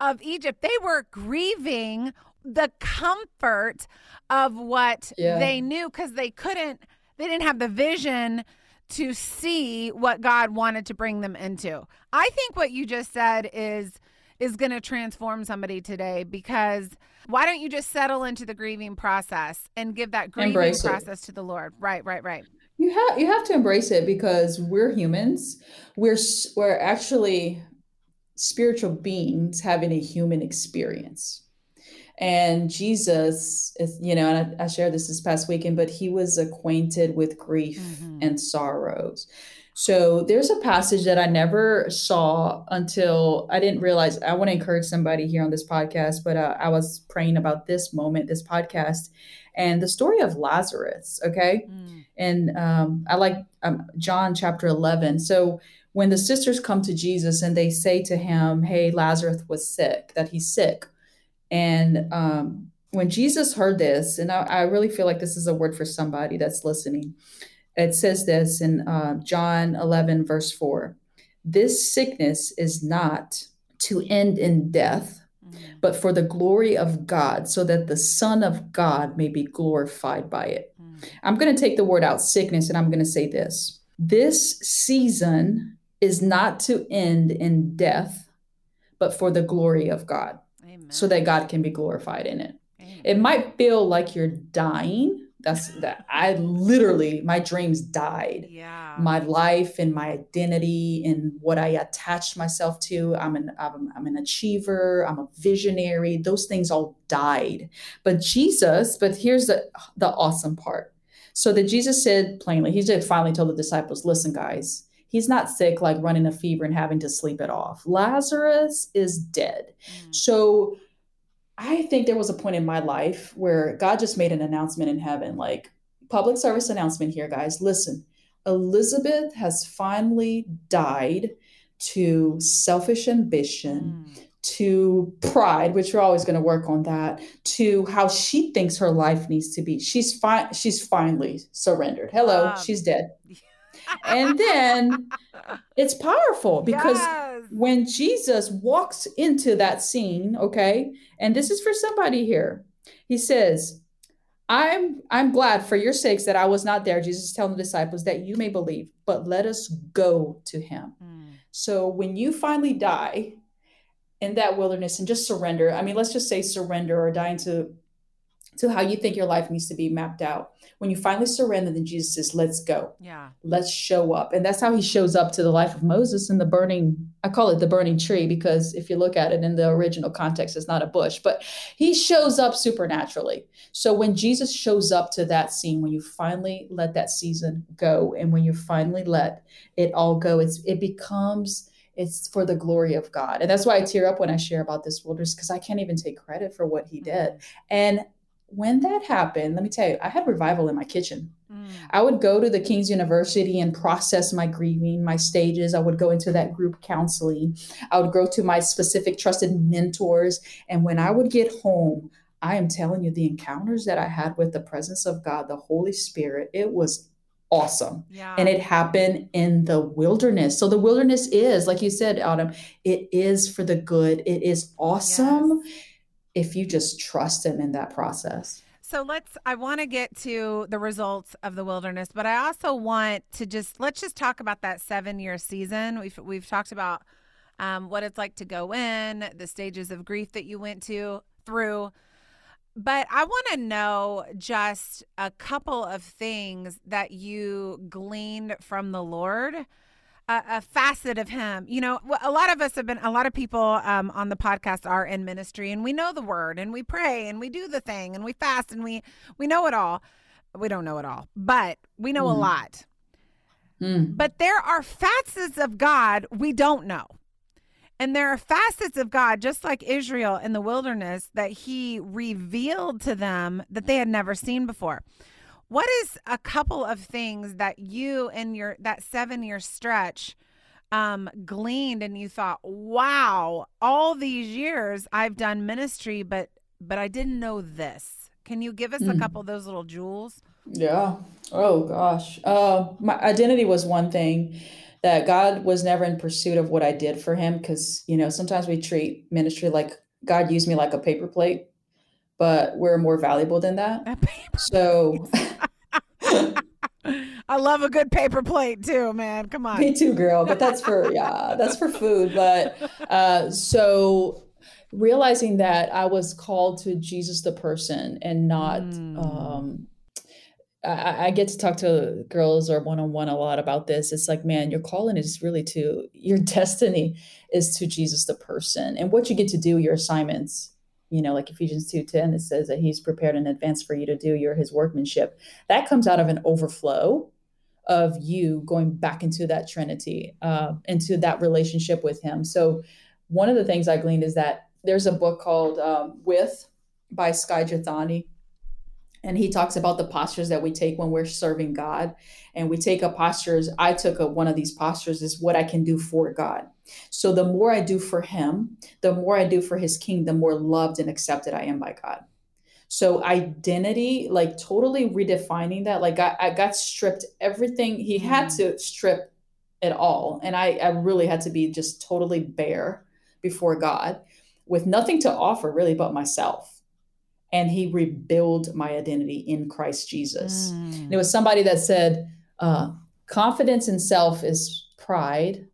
of Egypt. They were grieving the comfort of what Yeah. they knew because they couldn't. They didn't have the vision to see what God wanted to bring them into. I think what you just said is is going to transform somebody today because why don't you just settle into the grieving process and give that grieving Embrace it. process to the Lord? Right, right, right. You have you have to embrace it because we're humans. We're we're actually spiritual beings having a human experience. And Jesus is, you know, and I, I shared this this past weekend, but he was acquainted with grief mm-hmm. and sorrows. So there's a passage that I never saw until I didn't realize. I want to encourage somebody here on this podcast, but uh, I was praying about this moment, this podcast, and the story of Lazarus. Okay. Mm. And um, I like um, John chapter 11. So when the sisters come to Jesus and they say to him, Hey, Lazarus was sick, that he's sick. And um, when Jesus heard this, and I, I, really feel like this is a word for somebody that's listening, it says this in uh, John 11, verse 4 This sickness is not to end in death, mm. but for the glory of God, so that the Son of God may be glorified by it. Mm. I'm going to take the word out, sickness, and I'm going to say this. This season is not to end in death, but for the glory of God. Amen. so that God can be glorified in it. Amen. It might feel like you're dying. That's that I literally my dreams died. Yeah. My life and my identity and what I attached myself to. I'm an I'm, I'm an achiever, I'm a visionary. Those things all died. But Jesus, but here's the the awesome part. So that Jesus said plainly, he did finally told the disciples, listen, guys, He's not sick, like running a fever and having to sleep it off. Lazarus is dead. Mm. So I think there was a point in my life where God just made an announcement in heaven, like public service announcement here, guys. Listen, Elizabeth has finally died to selfish ambition. Mm to pride, which we're always going to work on that, to how she thinks her life needs to be. She's fine. She's finally surrendered. Hello, um, she's dead. And then it's powerful [LAUGHS] because yes. when Jesus walks into that scene, okay, and this is for somebody here, he says, I'm I'm glad for your sakes that I was not there. Jesus is telling the disciples that you may believe, but let us go to him. Mm. So when you finally die in that wilderness and just surrender, I mean, let's just say surrender or dying to to how you think your life needs to be mapped out. When you finally surrender, then Jesus says, let's go. Yeah. Let's show up. And that's how he shows up to the life of Moses in the burning, I call it the burning tree, because if you look at it in the original context, it's not a bush, but he shows up supernaturally. So when Jesus shows up to that scene, when you finally let that season go, and when you finally let it all go, it's it becomes it's for the glory of God. And that's why I tear up when I share about this wilderness because I can't even take credit for what he did. Mm-hmm. And when that happened, let me tell you, I had revival in my kitchen. Mm. I would go to the King's University and process my grieving, my stages. I would go into that group counseling. I would go to my specific trusted mentors. And when I would get home, I am telling you, the encounters that I had with the presence of God, the Holy Spirit, it was awesome. Yeah. And it happened in the wilderness. So the wilderness is, like you said, Autumn, it is for the good. It is awesome. Yes if you just trust him in that process. So let's I want to get to the results of the wilderness, but I also want to just let's just talk about that 7-year season. We've we've talked about um, what it's like to go in, the stages of grief that you went to through. But I want to know just a couple of things that you gleaned from the Lord a, a, facet of him. You know, a lot of us have been, a lot of people um, on the podcast are in ministry, and we know the word, and we pray, and we do the thing, and we fast, and we we know it all. We don't know it all, but we know mm. a mm-hmm. lot. Mm. But there are facets of God we don't know. And there are facets of God, just like Israel in the wilderness, that he revealed to them that they had never seen before. What is a couple of things that you in your that seven year stretch um, gleaned and you thought, wow, all these years I've done ministry, but but I didn't know this. Can you give us mm. a hmm. couple of those little jewels? Yeah. Oh gosh. Uh, my identity was one thing that God was never in pursuit of what I did for Him because you know sometimes we treat ministry like God used me like a paper plate but we're more valuable than that. So [LAUGHS] I love a good paper plate too, man. Come on. Me too, girl. But that's for yeah, that's for food. But uh, so realizing that I was called to Jesus the person and not mm. um, I, I, get to talk to girls or one on one a lot about this. It's like, man, your calling is really to your [LAUGHS] destiny is to Jesus the person, and what you get to do, your assignments you know, like Ephesians 2:10, it says that he's prepared in advance for you to do your his workmanship. That comes out of an overflow of you going back into that Trinity, uh, into that relationship with him. So one of the things I gleaned is that there's a book called um, With by Skye Jethani and he talks about the postures that we take when we're serving God. And we take a postures. I took a, one of these postures is what I can do for God. So the more I do for Him, the more I do for His King, the more loved and accepted I am by God. So identity, like totally redefining that. Like I, I got stripped everything. He had mm. to strip it all, and I, I really had to be just totally bare before God, with nothing to offer really but myself and he rebuilt my identity in Christ Jesus. Mm. And it was somebody that said, uh, confidence in self is pride,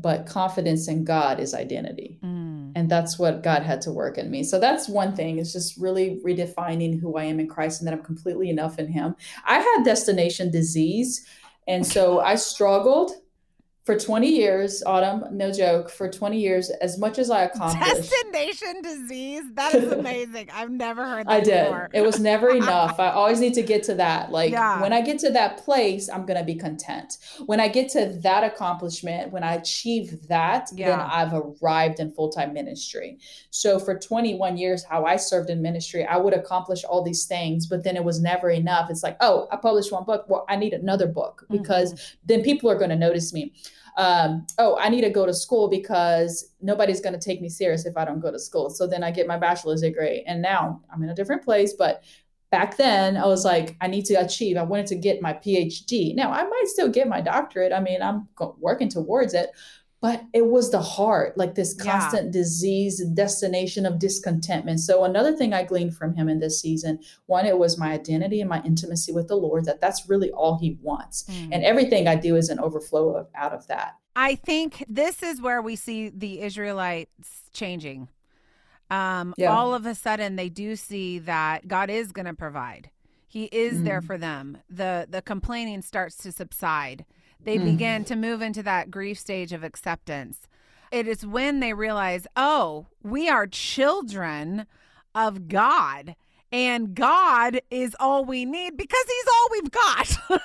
but confidence in God is identity. Mm. And that's what God had to work in me. So that's one thing, is just really redefining who I am in Christ and that I'm completely enough in Him. I had destination disease. And so I struggled for 20 years, Autumn, no joke, for 20 years, as much as I accomplished. [LAUGHS] Destination disease. That is amazing. I've never heard that I did. Before. It was never [LAUGHS] enough. I always need to get to that. Like yeah. when I get to that place, I'm going to be content. When I get to that accomplishment, when I achieve that, yeah. then I've arrived in full time ministry. So for 21 years, how I served in ministry, I would accomplish all these things, but then it was never enough. It's like, oh, I published one book. Well, I need another book because mm-hmm. then people are going to notice me um, oh, I need to go to school because nobody's going to take me serious if I don't go to school. So then I get my bachelor's degree. And now I'm in a different place, but back then I was like, I need to achieve. I wanted to get my PhD. Now I might still get my doctorate. I mean, I'm working towards it, but it was the heart, like this constant yeah. disease destination of discontentment. So another thing I gleaned from him in this season, one, it was my identity and my intimacy with the Lord, that that's really all he wants. Mm. And everything I do is an overflow of, out of that. I think this is where we see the Israelites changing. Um, yeah. All of a sudden, they do see that God is going to provide. He is mm. there for them. the The complaining starts to subside they mm. begin to move into that grief stage of acceptance. It is when they realize, oh, we are children of God and God is all we need because He's all we've got. [LAUGHS]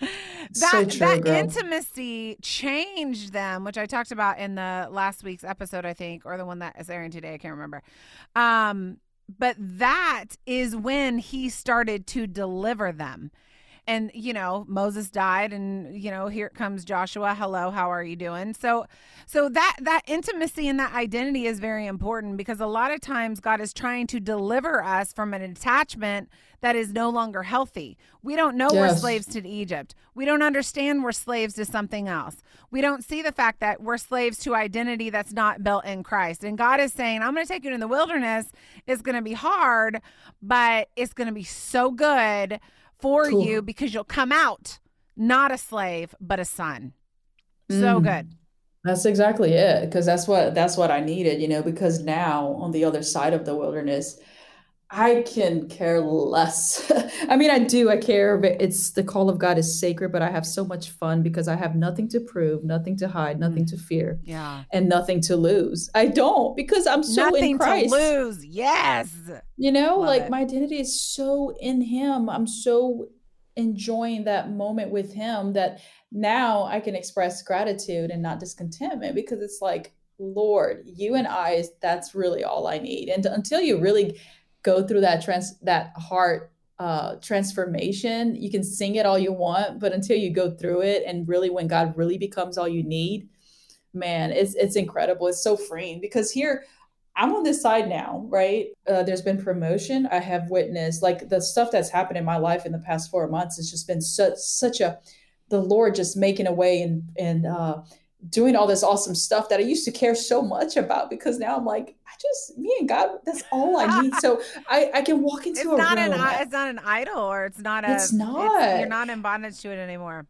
that so true, that girl. intimacy changed them, which I talked about in the last week's episode, I think, or the one that is airing today. I can't remember. Um, but that is when He started to deliver them and you know moses died and you know here comes joshua. Hello how are you doing? So so that that intimacy and that identity is very important because a lot of times god is trying to deliver us from an attachment that is no longer healthy. We don't know yes. we're slaves to egypt. We don't understand we're slaves to something else. We don't see the fact that we're slaves to identity that's not built in christ. And god is saying i'm going to take you in the wilderness. It's going to be hard but it's going to be so good for cool. you because you'll come out not a slave but a son. So mm. good. That's exactly it because that's what that's what I needed, you know, because now on the other side of the wilderness I can care less. [LAUGHS] I mean, I do, I care, but it's the call of God is sacred, but I have so much fun because I have nothing to prove, nothing to hide, nothing mm. to fear, yeah, and nothing to lose. I don't because I'm so nothing in Christ. to lose. Yes. You know, Love like it. my identity is so in Him. I'm so enjoying that moment with Him that now I can express gratitude and not discontentment because it's like, Lord, you and I, that's really all I need. And until you really go through that trans that heart uh, transformation. You can sing it all you want, but until you go through it, and really when God really becomes all you need, man, it's it's incredible. It's so freeing because here I'm on this side now, right? Uh, there's been promotion. I have witnessed like the stuff that's happened in my life in the past four months. It's just been such such a the Lord just making a way and and uh, doing all this awesome stuff that I used to care so much about because now I'm like, just me and God, that's all I need. So [LAUGHS] I, I can walk into it's a not room. An, it's not an idol or it's not a it's not it's, you're not in bondage to it anymore.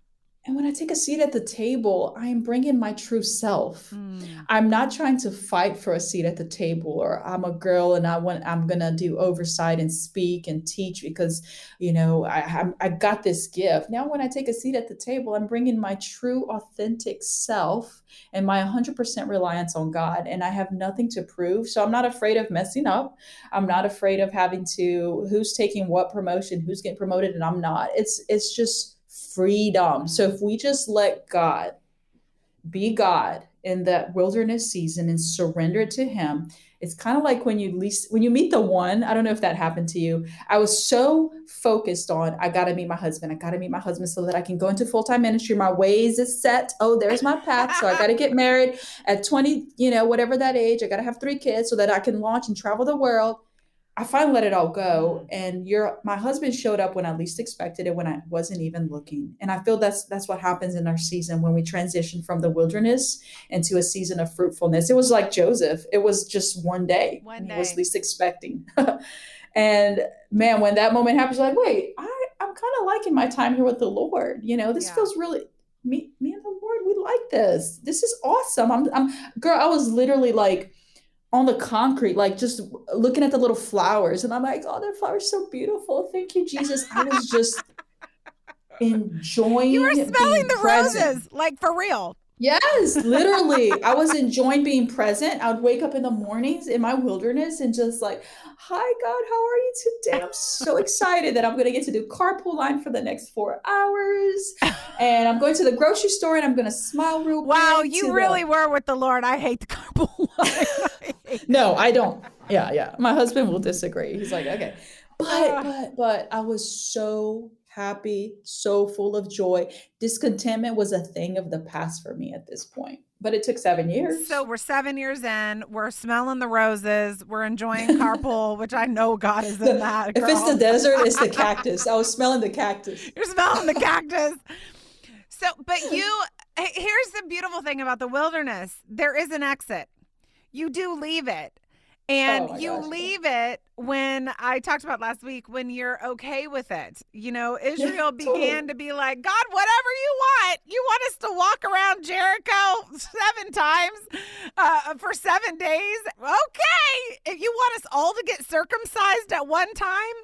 And when I take a seat at the table, I am bringing my true self. Mm. I'm not trying to fight for a seat at the table or I'm a girl and I want I'm going to do oversight and speak and teach because you know, I I, I got this gift. Now when I take a seat at the table, I'm bringing my true authentic self and my 100% reliance on God and I have nothing to prove. So I'm not afraid of messing up. I'm not afraid of having to who's taking what promotion, who's getting promoted and I'm not. It's it's just freedom. So mm-hmm. if we just let God be God in that wilderness season and surrender to him, it's kind of like when you least when you meet the one, I don't know if that happened to you. I was so focused on I got to meet my husband. I got to meet my husband so that I can go into full-time ministry. My ways is set. Oh, there's my path. So I [LAUGHS] got to get married at 20, you know, whatever that age. I got to have 3 kids so that I can launch and travel the world. I finally let it all go. Mm-hmm. And your my husband showed up when I least expected it, when I wasn't even looking. And I feel that's that's what happens in our season when we transition from the wilderness into a season of fruitfulness. It was like Joseph. It was just one day. One day. Was least expecting. [LAUGHS] and man, when that moment happens, like, wait, I, I'm kind of liking my time here with the Lord. You know, this yeah. feels really me, me and the Lord, we like this. This is awesome. I'm I'm girl, I was literally like on the concrete, like just looking at the little flowers. And I'm like, oh, that flower's so beautiful. Thank you, Jesus. I was just [LAUGHS] enjoying. You were smelling the present. roses, like for real. Yes, literally. [LAUGHS] I was enjoying being present. I would wake up in the mornings in my wilderness and just like, hi, God, how are you today? I'm so [LAUGHS] excited that I'm going to get to do carpool line for the next four hours. And I'm going to the grocery store and I'm going to smile real Wow, you really the... were with the Lord. I hate the carpool [LAUGHS] line. no, I don't. Yeah, yeah. My husband will disagree. He's like, okay. But, ah. but, but I was so happy, so full of joy. Discontentment was a thing of the past for me at this point. But it took seven years. So we're seven years in. We're smelling the roses. We're enjoying carpool, [LAUGHS] which I know God is in that. Girl. If it's the desert, it's the [LAUGHS] cactus. I was smelling the cactus. You're smelling the [LAUGHS] cactus. So, but you, here's the beautiful thing about the wilderness there is an exit. You do leave it. And oh you gosh. leave it when I talked about last week when you're okay with it. You know, Israel yeah, began to be like, God, whatever you want. You want us to walk around Jericho [LAUGHS] seven times uh, for seven days? Okay. If you want us all to get circumcised at one time,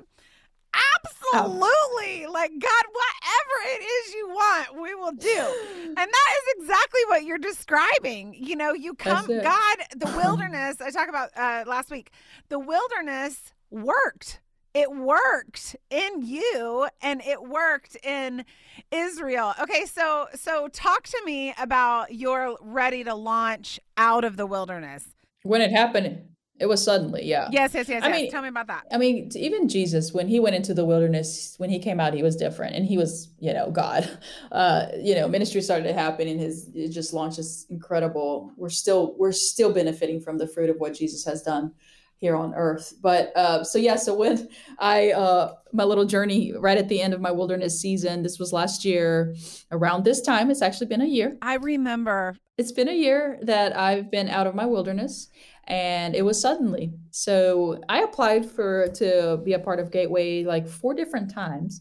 Absolutely. Like, God, whatever it is you want, we will do. [SIGHS] And that is exactly what you're describing. You know, you come, God, the [CLEARS THROAT] wilderness, I talked about uh, last week, the wilderness worked. It worked in you and it worked in Israel. Okay, so so talk to me about your ready to launch out of the wilderness. When it happened, it was suddenly, yeah. Yes, yes, yes. I yes. mean, tell me about that. I mean, even Jesus, when he went into the wilderness, when he came out, he was different, and he was, you know, God. [LAUGHS] Uh, you know, ministry started to happen, and his it just launched this incredible. We're still we're still benefiting from the fruit of what Jesus has done here on earth. But uh, so yeah, so when I uh, my little journey right at the end of my wilderness season, this was last year around this time. It's actually been a year. I remember. It's been a year that I've been out of my wilderness and it was suddenly. So I applied for to be a part of Gateway like four different times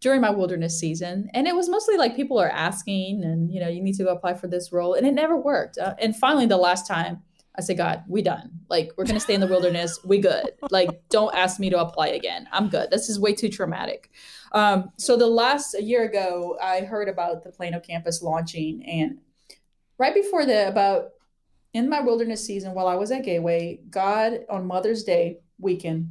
during my wilderness season, and it was mostly like people are asking, and you know, you need to go apply for this role, and it never worked. Uh, and finally, the last time. I said, God, we done. Like, we're gonna stay in the wilderness. We good. Like, don't ask me to apply again. I'm good. This is way too traumatic. Um, so the last a year ago, I heard about the Plano campus launching, and right before the about in my wilderness season while I was at Gateway, God on Mother's Day weekend,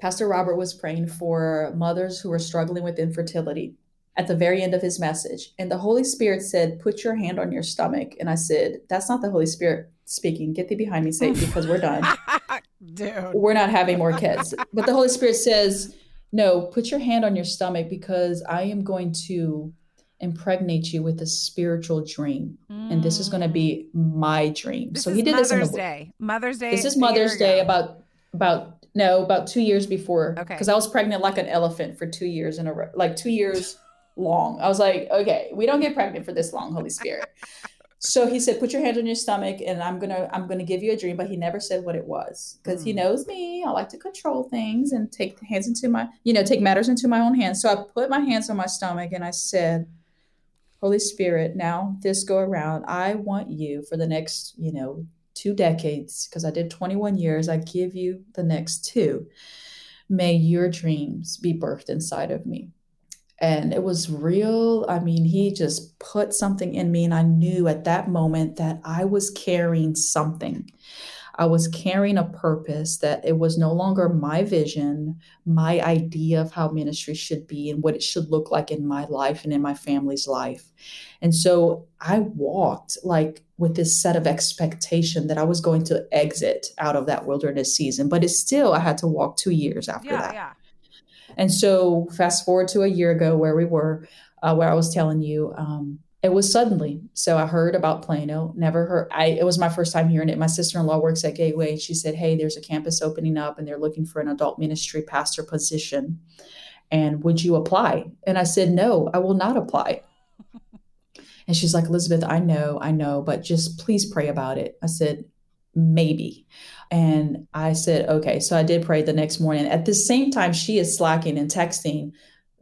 Pastor Robert was praying for mothers who were struggling with infertility at the very end of his message. And the Holy Spirit said, Put your hand on your stomach. And I said, That's not the Holy Spirit speaking. Get thee behind me, Satan, because we're done. [LAUGHS] Dude. We're not having more kids. But the Holy Spirit says, No, put your hand on your stomach because I am going to impregnate you with a spiritual dream. Mm. And this is going to be my dream. This so he did Mother's this Mother's Day. Mother's Day. This is Mother's Day about about no, about 2 years before okay. cuz I was pregnant like an elephant for 2 years in a row, like 2 years long. I was like, okay, we don't get pregnant for this long, Holy Spirit. so he said, "Put your hand on your stomach, and I'm gonna I'm gonna give you a dream." But he never said what it was because mm. he knows me. I like to control things and take hands into my you know take matters into my own hands. So I put my hands on my stomach and I said, Holy Spirit, now this go around, I want you for the next, you know, two decades, because I did 21 years, I give you the next two. May your dreams be birthed inside of me. And it was real. I mean, he just put something in me, and I knew at that moment that I was carrying something. I was carrying a purpose that it was no longer my vision, my idea of how ministry should be and what it should look like in my life and in my family's life. And so I walked like with this set of expectation that I was going to exit out of that wilderness season, but it's still, I had to walk two years after yeah, that. Yeah. And so fast forward to a year ago where we were, uh, where I was telling you, um, it was suddenly. So I heard about Plano, never heard I it was my first time hearing it. My sister-in-law works at Gateway. She said, Hey, there's a campus opening up and they're looking for an adult ministry pastor position. And would you apply? And I said, No, I will not apply. [LAUGHS] and she's like, Elizabeth, I know, I know, but just please pray about it. I said, maybe. And I said, okay. So I did pray the next morning. At the same time, she is slacking and texting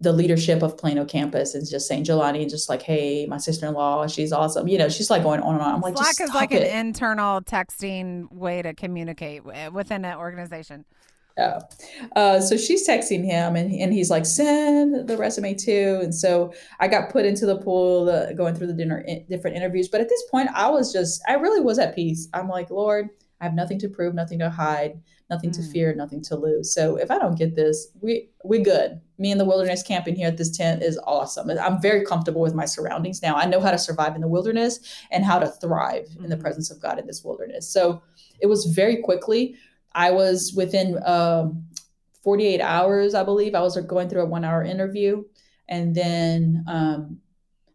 the leadership of Plano campus and just saying, Jelani, just like, hey, my sister in law, she's awesome. You know, she's like going on and on. I'm like, Slack is like it. an internal texting way to communicate eh, within an organization. Yeah. Uh, so she's texting him and, and he's like, send the resume too. And so I got put into the pool, uh, going through the dinner, different interviews. But at this point, I was just, I really was at peace. I'm like, Lord, I have nothing to prove, nothing to hide, nothing mm. to fear, nothing to lose. So if I don't get this, we we good. Me in the wilderness camping here at this tent is awesome. I'm very comfortable with my surroundings now. I know how to survive in the wilderness and how to thrive mm. in the mm-hmm. presence of God in this wilderness. So it was very quickly I was within um, 48 hours, I believe. I was going through a one hour interview. And then um,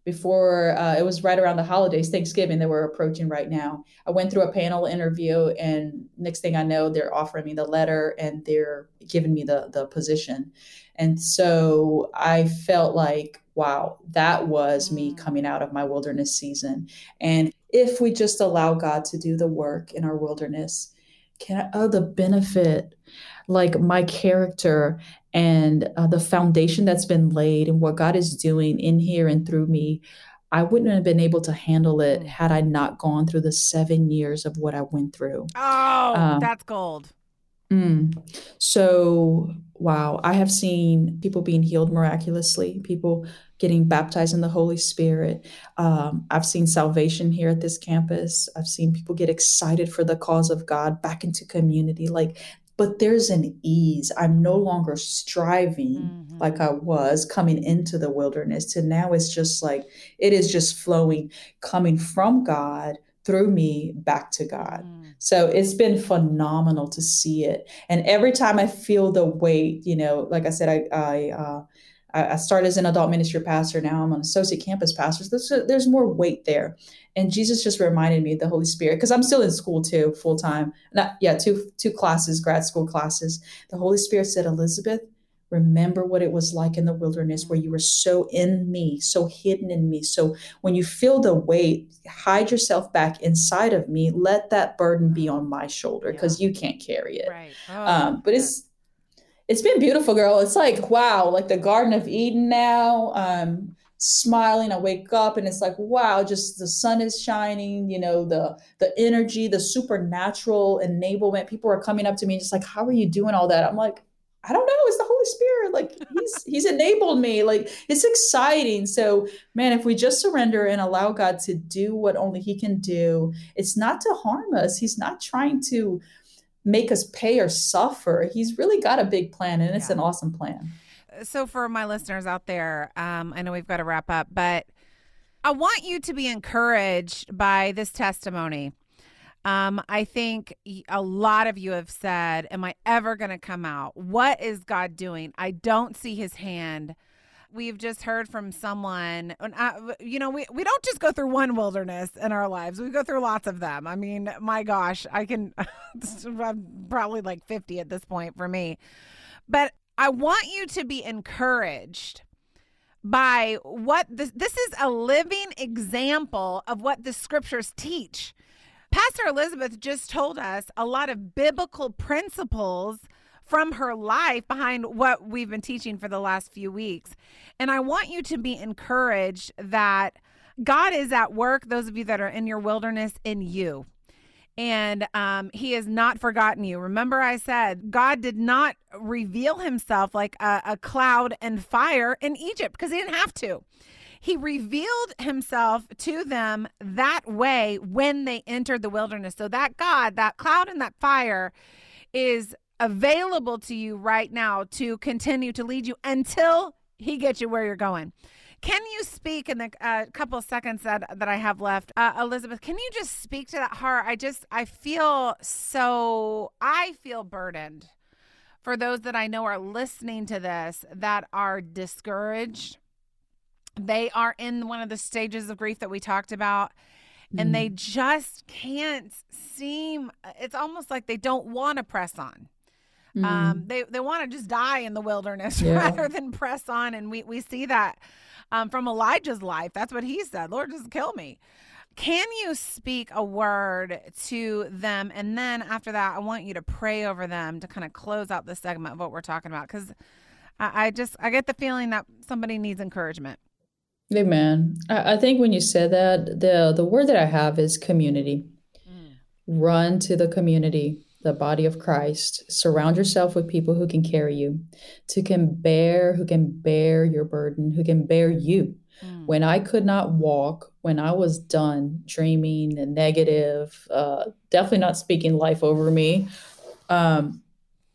before uh, it was right around the holidays, Thanksgiving, they were approaching right now. I went through a panel interview, and next thing I know, they're offering me the letter and they're giving me the, the position. And so I felt like, wow, that was me mm. coming out of my wilderness season. And if we just allow God to do the work in our wilderness, can I, oh the benefit like my character and uh, the foundation that's been laid and what god is doing in here and through me i wouldn't have been able to handle it mm. had i not gone through the seven years of what i went through. Oh um, that's gold. mm, so wow i have seen people being healed miraculously people getting baptized in the Holy Spirit. Um, I've seen salvation here at this campus. I've seen people get excited for the cause of God back into community. Like, but there's an ease. I'm no longer striving mm-hmm. like I was coming into the wilderness to now it's just like it is just flowing, coming from God through me back to God. Mm. So it's been phenomenal to see it. And every time I feel the weight, you know, like I said, I, I, uh, I, started as an adult ministry pastor. Now I'm an associate campus pastor. So there's, there's more weight there. And Jesus just reminded me the Holy Spirit, because I'm still in school too, full time. Not yeah, two two classes, grad school classes. The Holy Spirit said, Elizabeth, remember what it was like in the wilderness where you were so in me, so hidden in me. So when you feel the weight, hide yourself back inside of me. Let that burden be on my shoulder because yeah. you can't carry it. Right. Oh, um, but it's it's been beautiful, girl. It's like wow, like the Garden of Eden now. Um, smiling. I wake up and it's like wow, just the sun is shining. You know the the energy, the supernatural enablement. People are coming up to me just like, how are you doing all that? I'm like, I don't know. It's the Holy Spirit. Like [LAUGHS] he's he's enabled me. Like it's exciting. So man, if we just surrender and allow God to do what only He can do, it's not to harm us. He's not trying to make us pay or suffer. He's really got a big plan, and it's yeah. an awesome plan. So, for my listeners out there, um, I know we've got to wrap up, but I want you to be encouraged by this testimony. Um, I think a lot of you have said, Am I ever going to come out? What is God doing? I don't see his hand. We've just heard from someone I, you know we, we don't just go through one wilderness in our lives. We go through lots of them. I mean my gosh i can [LAUGHS] i'm probably like 50 at this point for me. But i want you to be encouraged by what this this is a living example of what the scriptures teach pastor elizabeth just told us a lot of biblical principles from her life behind what we've been teaching for the last few weeks. And I want you to be encouraged that God is at work, those of you that are in your wilderness, in you. And um, he has not forgotten you. Remember, I said God did not reveal himself like a, a cloud and fire in Egypt because he didn't have to. He revealed himself to them that way when they entered the wilderness. So that God, that cloud and that fire is available to you right now to continue to lead you until he gets you where you're going. Can you speak in the uh, couple seconds that, that I have left, uh, Elizabeth? Can you just speak to that heart? I just I feel so I feel burdened for those that I know are listening to this that are discouraged. They are in one of the stages of grief that we talked about, and they just can't seem. It's almost like they don't want to press on. Mm. Um, they they want to just die in the wilderness [LAUGHS] Yeah. rather than press on, and we we see that um, from Elijah's life. That's what he said. Lord, just kill me. Can you speak a word to them, and then after that, I want you to pray over them to kind of close out this segment of what we're talking about because I, I just I get the feeling that somebody needs encouragement. Amen. I, I think when you said that, the the word that I have is community. Run to the community, the body of Christ. Surround yourself with people who can carry you, to can bear, who can bear your burden, who can bear you. Mm. When I could not walk, when I was done dreaming and negative, uh, definitely not speaking life over me, um,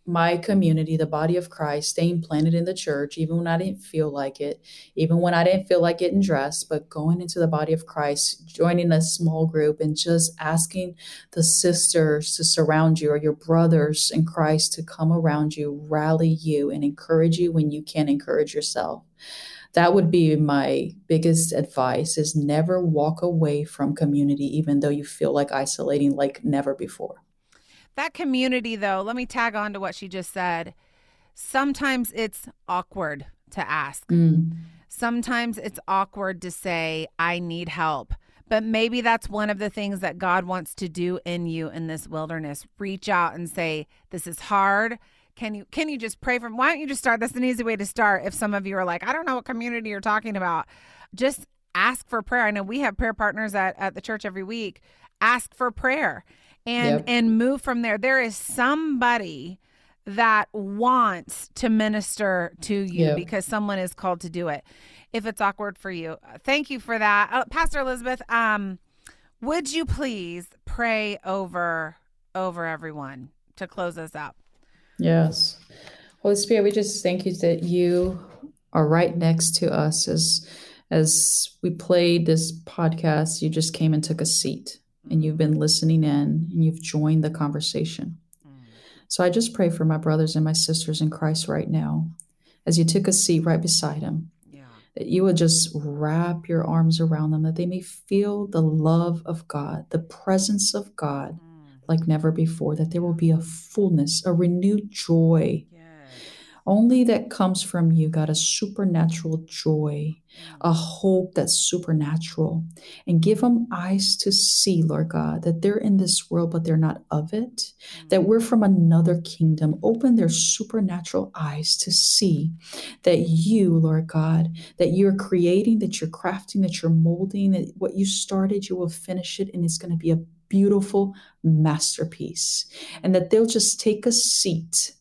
my community, the body of Christ, staying planted in the church, even when I didn't feel like it, even when I didn't feel like getting dressed, but going into the body of Christ, joining a small group, and just asking the sisters to surround you or your brothers in Christ to come around you, rally you, and encourage you when you can't encourage yourself. That would be my biggest advice is never walk away from community even though you feel like isolating like never before. That community, though, let me tag on to what she just said. Sometimes it's awkward to ask. Mm. Sometimes it's awkward to say, I need help. But maybe that's one of the things that God wants to do in you in this wilderness. Reach out and say, This is hard. Can you can you just pray for why don't you just start? That's an easy way to start. If some of you are like, I don't know what community you're talking about, just ask for prayer. I know we have prayer partners at, at the church every week. Ask for prayer and Yep. and move from there. There is somebody that wants to minister to you Yep. because someone is called to do it. If it's awkward for you, Uh, thank you for that, uh, Pastor Elizabeth. Um, would you please pray over over everyone to close us up? Yes. Holy Spirit, we just thank you that you are right next to us as as we played this podcast, you just came and took a seat and you've been listening in and you've joined the conversation. Mm. So I just pray for my brothers and my sisters in Christ right now as you took a seat right beside him Yeah. that you would just wrap your arms around them that they may feel the love of God, the presence of God mm. like never before, that there will be a fullness, a renewed joy only that comes from you, God, a supernatural joy, a hope that's supernatural. And give them eyes to see, Lord God, that they're in this world, but they're not of it, that we're from another kingdom. Open their supernatural eyes to see that you, Lord God, that you're creating, that you're crafting, that you're molding, that what you started, you will finish it, and it's going to be a beautiful masterpiece. And that they'll just take a seat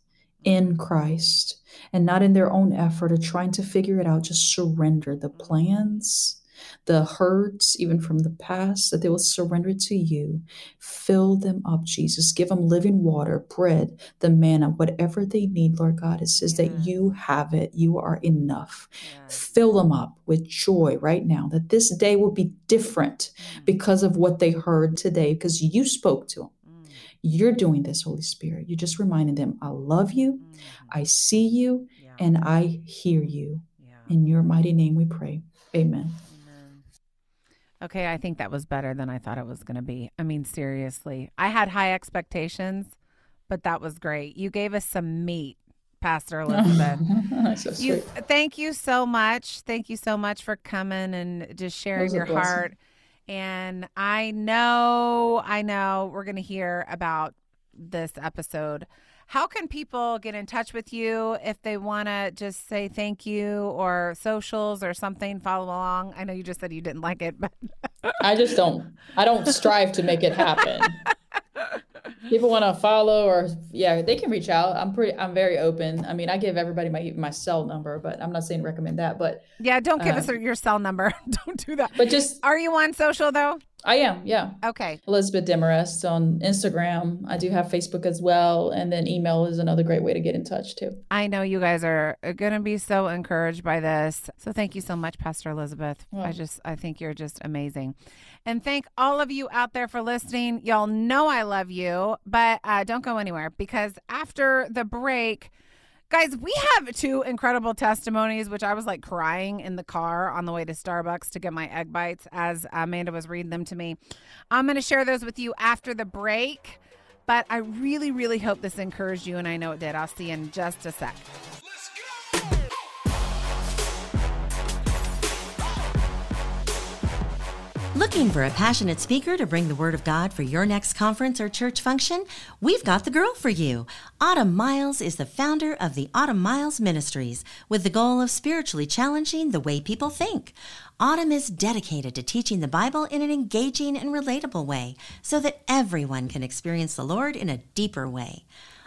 in Christ and not in their own effort or trying to figure it out. Just surrender the plans, the hurts, even from the past, that they will surrender to you. Fill them up, Jesus. Give them living water, bread, the manna, whatever they need, Lord God. It says that you have it. You are enough. Fill them up with joy right now, that this day will be different mm. because of what they heard today, because you spoke to them. You're doing this, Holy Spirit. You're just reminding them, I love you, mm-hmm. I see you, and I hear you. In your mighty name we pray. Amen. Okay, I think that was better than I thought it was going to be. I mean, seriously, I had high expectations, but that was great. You gave us some meat, Pastor [LAUGHS] Elizabeth. so you, thank you so much. Thank you so much for coming and just sharing your blessing. heart. And I know, I know we're going to hear about this episode How can people get in touch with you if they want to just say thank you or socials or something? Follow along. I know you just said you didn't like it, but I just don't. I don't strive to make it happen. [LAUGHS] people want to follow or yeah they can reach out. I'm pretty i'm very open. I mean i give everybody my my cell number but i'm not saying recommend that but yeah don't give um, us your cell number. [LAUGHS] Don't do that. but just are you on social though I am, yeah. Okay. Elizabeth Demarest on Instagram. I do have Facebook as well. And then email is another great way to get in touch too. I know you guys are going to be so encouraged by this. So thank you so much, Pastor Elizabeth. I just, I think you're just amazing. And thank all of you out there for listening. Y'all know I love you, but uh, don't go anywhere because after the break, Guys, we have two incredible testimonies, which I was like crying in the car on the way to Starbucks to get my egg bites as Amanda was reading them to me. I'm going to share those with you after the break, but I really, really hope this encouraged you, and I know it did. I'll see you in just a sec. Looking for a passionate speaker to bring the Word of God for your next conference or church function? We've got the girl for you. Autumn Miles is the founder of the Autumn Miles Ministries with the goal of spiritually challenging the way people think. Autumn is dedicated to teaching the Bible in an engaging and relatable way so that everyone can experience the Lord in a deeper way.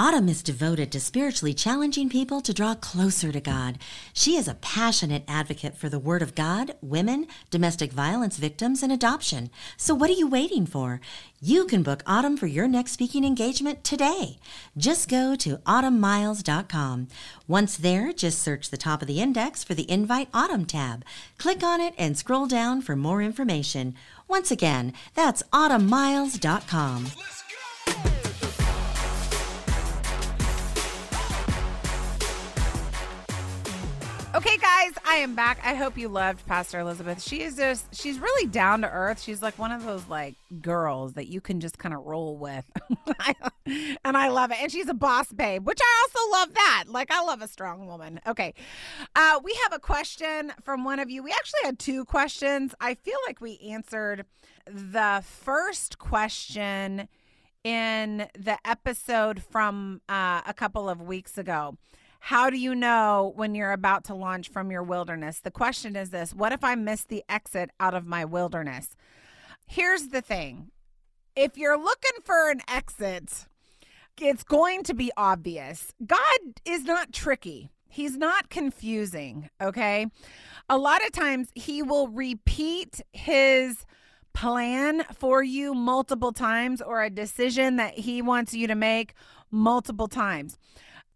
Autumn is devoted to spiritually challenging people to draw closer to God. She is a passionate advocate for the Word of God, women, domestic violence victims, and adoption. So, what are you waiting for? You can book Autumn for your next speaking engagement today. Just go to autumnmiles.com. Once there, just search the top of the index for the Invite Autumn tab. Click on it and scroll down for more information. Once again, that's autumnmiles.com. Okay, guys, I am back. I hope you loved Pastor Elizabeth. She is just, she's really down to earth. She's like one of those like girls that you can just kind of roll with. [LAUGHS] and I love it. And she's a boss babe, which I also love that. Like, I love a strong woman. Okay. Uh, we have a question from one of you. We actually had two questions. I feel like we answered the first question in the episode from uh, a couple of weeks ago. How do you know when you're about to launch from your wilderness? The question is this What if I miss the exit out of my wilderness? Here's the thing if you're looking for an exit, it's going to be obvious. God is not tricky. He's not confusing, okay? A lot of times he will repeat his plan for you multiple times or a decision that he wants you to make multiple times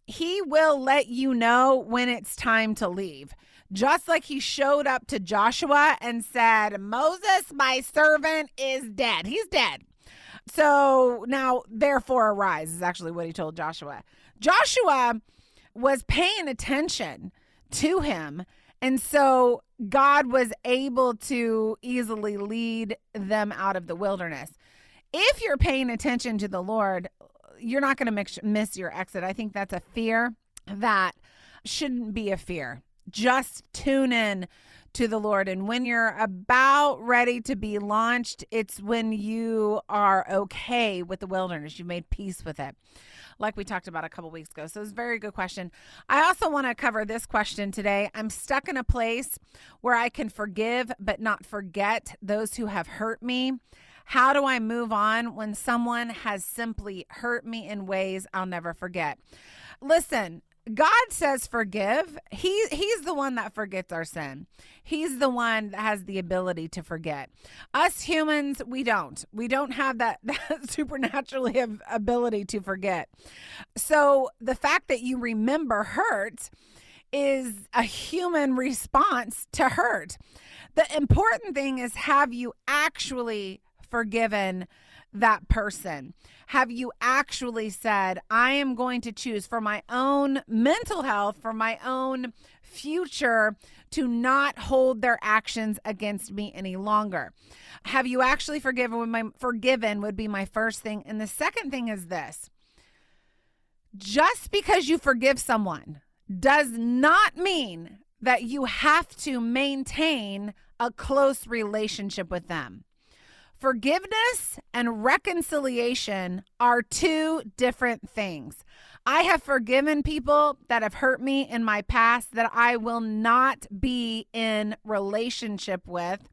he will let you know when it's time to leave. Just like he showed up to Joshua and said, Moses, my servant, is dead. He's dead. So now, therefore, arise is actually what he told Joshua. Joshua was paying attention to him. And so God was able to easily lead them out of the wilderness. If you're paying attention to the Lord, you're not going to miss your exit. I think that's a fear that shouldn't be a fear. Just tune in to the Lord. And when you're about ready to be launched, it's when you are okay with the wilderness. You've made peace with it, like we talked about a couple weeks ago. So it's a very good question. I also want to cover this question today. I'm stuck in a place where I can forgive but not forget those who have hurt me. How do I move on when someone has simply hurt me in ways I'll never forget? Listen, God says forgive. He he's the one that forgets our sin. He's the one that has the ability to forget. Us humans, we don't. We don't have that, [LAUGHS] that supernaturally ability to forget. So the fact that you remember hurt is a human response to hurt. The important thing is have you actually forgiven that person? Have you actually said, I am going to choose for my own mental health, for my own future, to not hold their actions against me any longer? Have you actually forgiven? My forgiven would be my first thing. And the second thing is this just because you forgive someone does not mean that you have to maintain a close relationship with them. Forgiveness and reconciliation are two different things. I have forgiven people that have hurt me in my past that I will not be in relationship with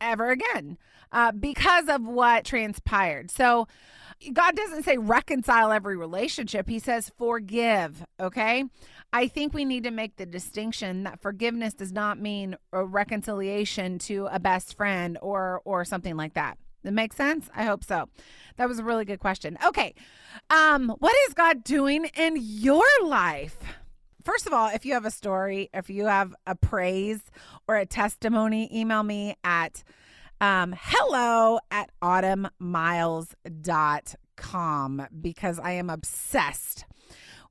ever again uh, because of what transpired. So, God doesn't say reconcile every relationship, He says forgive, okay? I think we need to make the distinction that forgiveness does not mean a reconciliation to a best friend or or something like that. That makes sense? I hope so. That was a really good question. Okay. Um, what is God doing in your life? First of all, if you have a story, if you have a praise or a testimony, email me at um, hello at autumnmiles.com because I am obsessed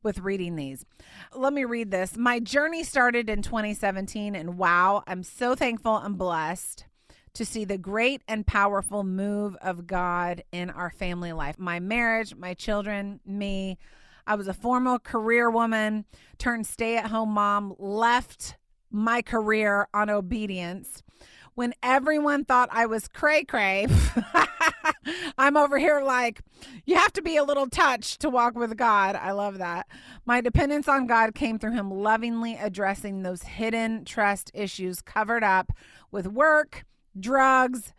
with reading these. Let me read this. My journey started in 2017, and wow, I'm so thankful and blessed to see the great and powerful move of God in our family life. My marriage, my children, me. I was a formal career woman, turned stay at home mom, left my career on obedience when everyone thought I was cray cray. [LAUGHS] I'm over here like, you have to be a little touched to walk with God. I love that. My dependence on God came through Him lovingly addressing those hidden trust issues covered up with work, drugs,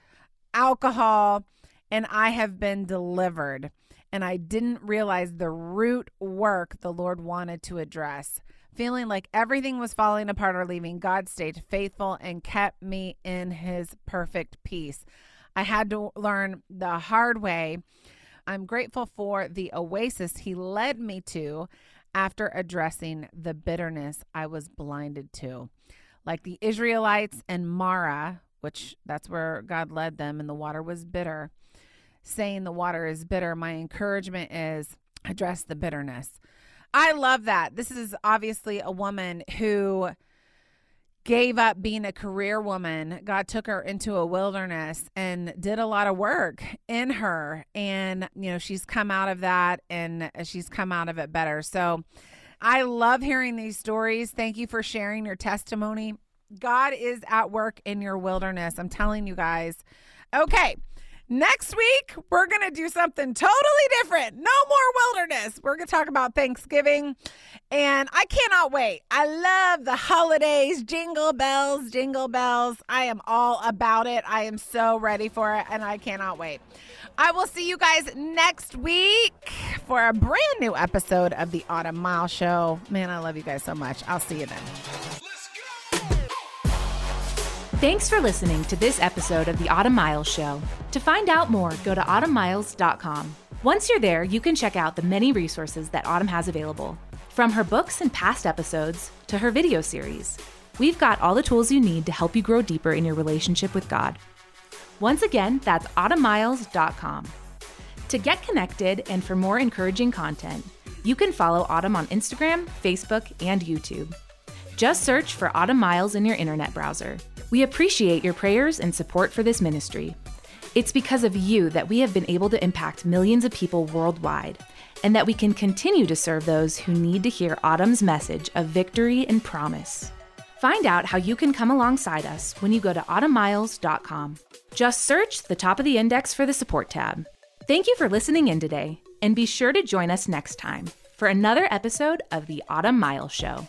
alcohol, and I have been delivered. And I didn't realize the root work the Lord wanted to address feeling like everything was falling apart or leaving, God stayed faithful and kept me in his perfect peace. I had to learn the hard way. I'm grateful for the oasis he led me to after addressing the bitterness I was blinded to. Like the Israelites and Marah, which that's where God led them, and the water was bitter. Saying the water is bitter, my encouragement is address the bitterness. I love that. This is obviously a woman who gave up being a career woman. God took her into a wilderness and did a lot of work in her. And, you know, she's come out of that and she's come out of it better. So I love hearing these stories. Thank you for sharing your testimony. God is at work in your wilderness. I'm telling you guys. Okay. Next week, we're going to do something totally different. No more wilderness. We're going to talk about Thanksgiving. And I cannot wait. I love the holidays, jingle bells, jingle bells. I am all about it. I am so ready for it, and I cannot wait. I will see you guys next week for a brand new episode of the Autumn Mile Show. Man, I love you guys so much. I'll see you then. Thanks for listening to this episode of the Autumn Miles Show. To find out more, go to autumnmiles.com. Once you're there, you can check out the many resources that Autumn has available. From her books and past episodes to her video series, we've got all the tools you need to help you grow deeper in your relationship with God. Once again, that's autumnmiles.com. To get connected and for more encouraging content, you can follow Autumn on Instagram, Facebook, and YouTube. Just search for Autumn Miles in your internet browser. We appreciate your prayers and support for this ministry. It's because of you that we have been able to impact millions of people worldwide, and that we can continue to serve those who need to hear Autumn's message of victory and promise. Find out how you can come alongside us when you go to autumnmiles.com. Just search the top of the index for the support tab. Thank you for listening in today, and be sure to join us next time for another episode of the Autumn Miles Show.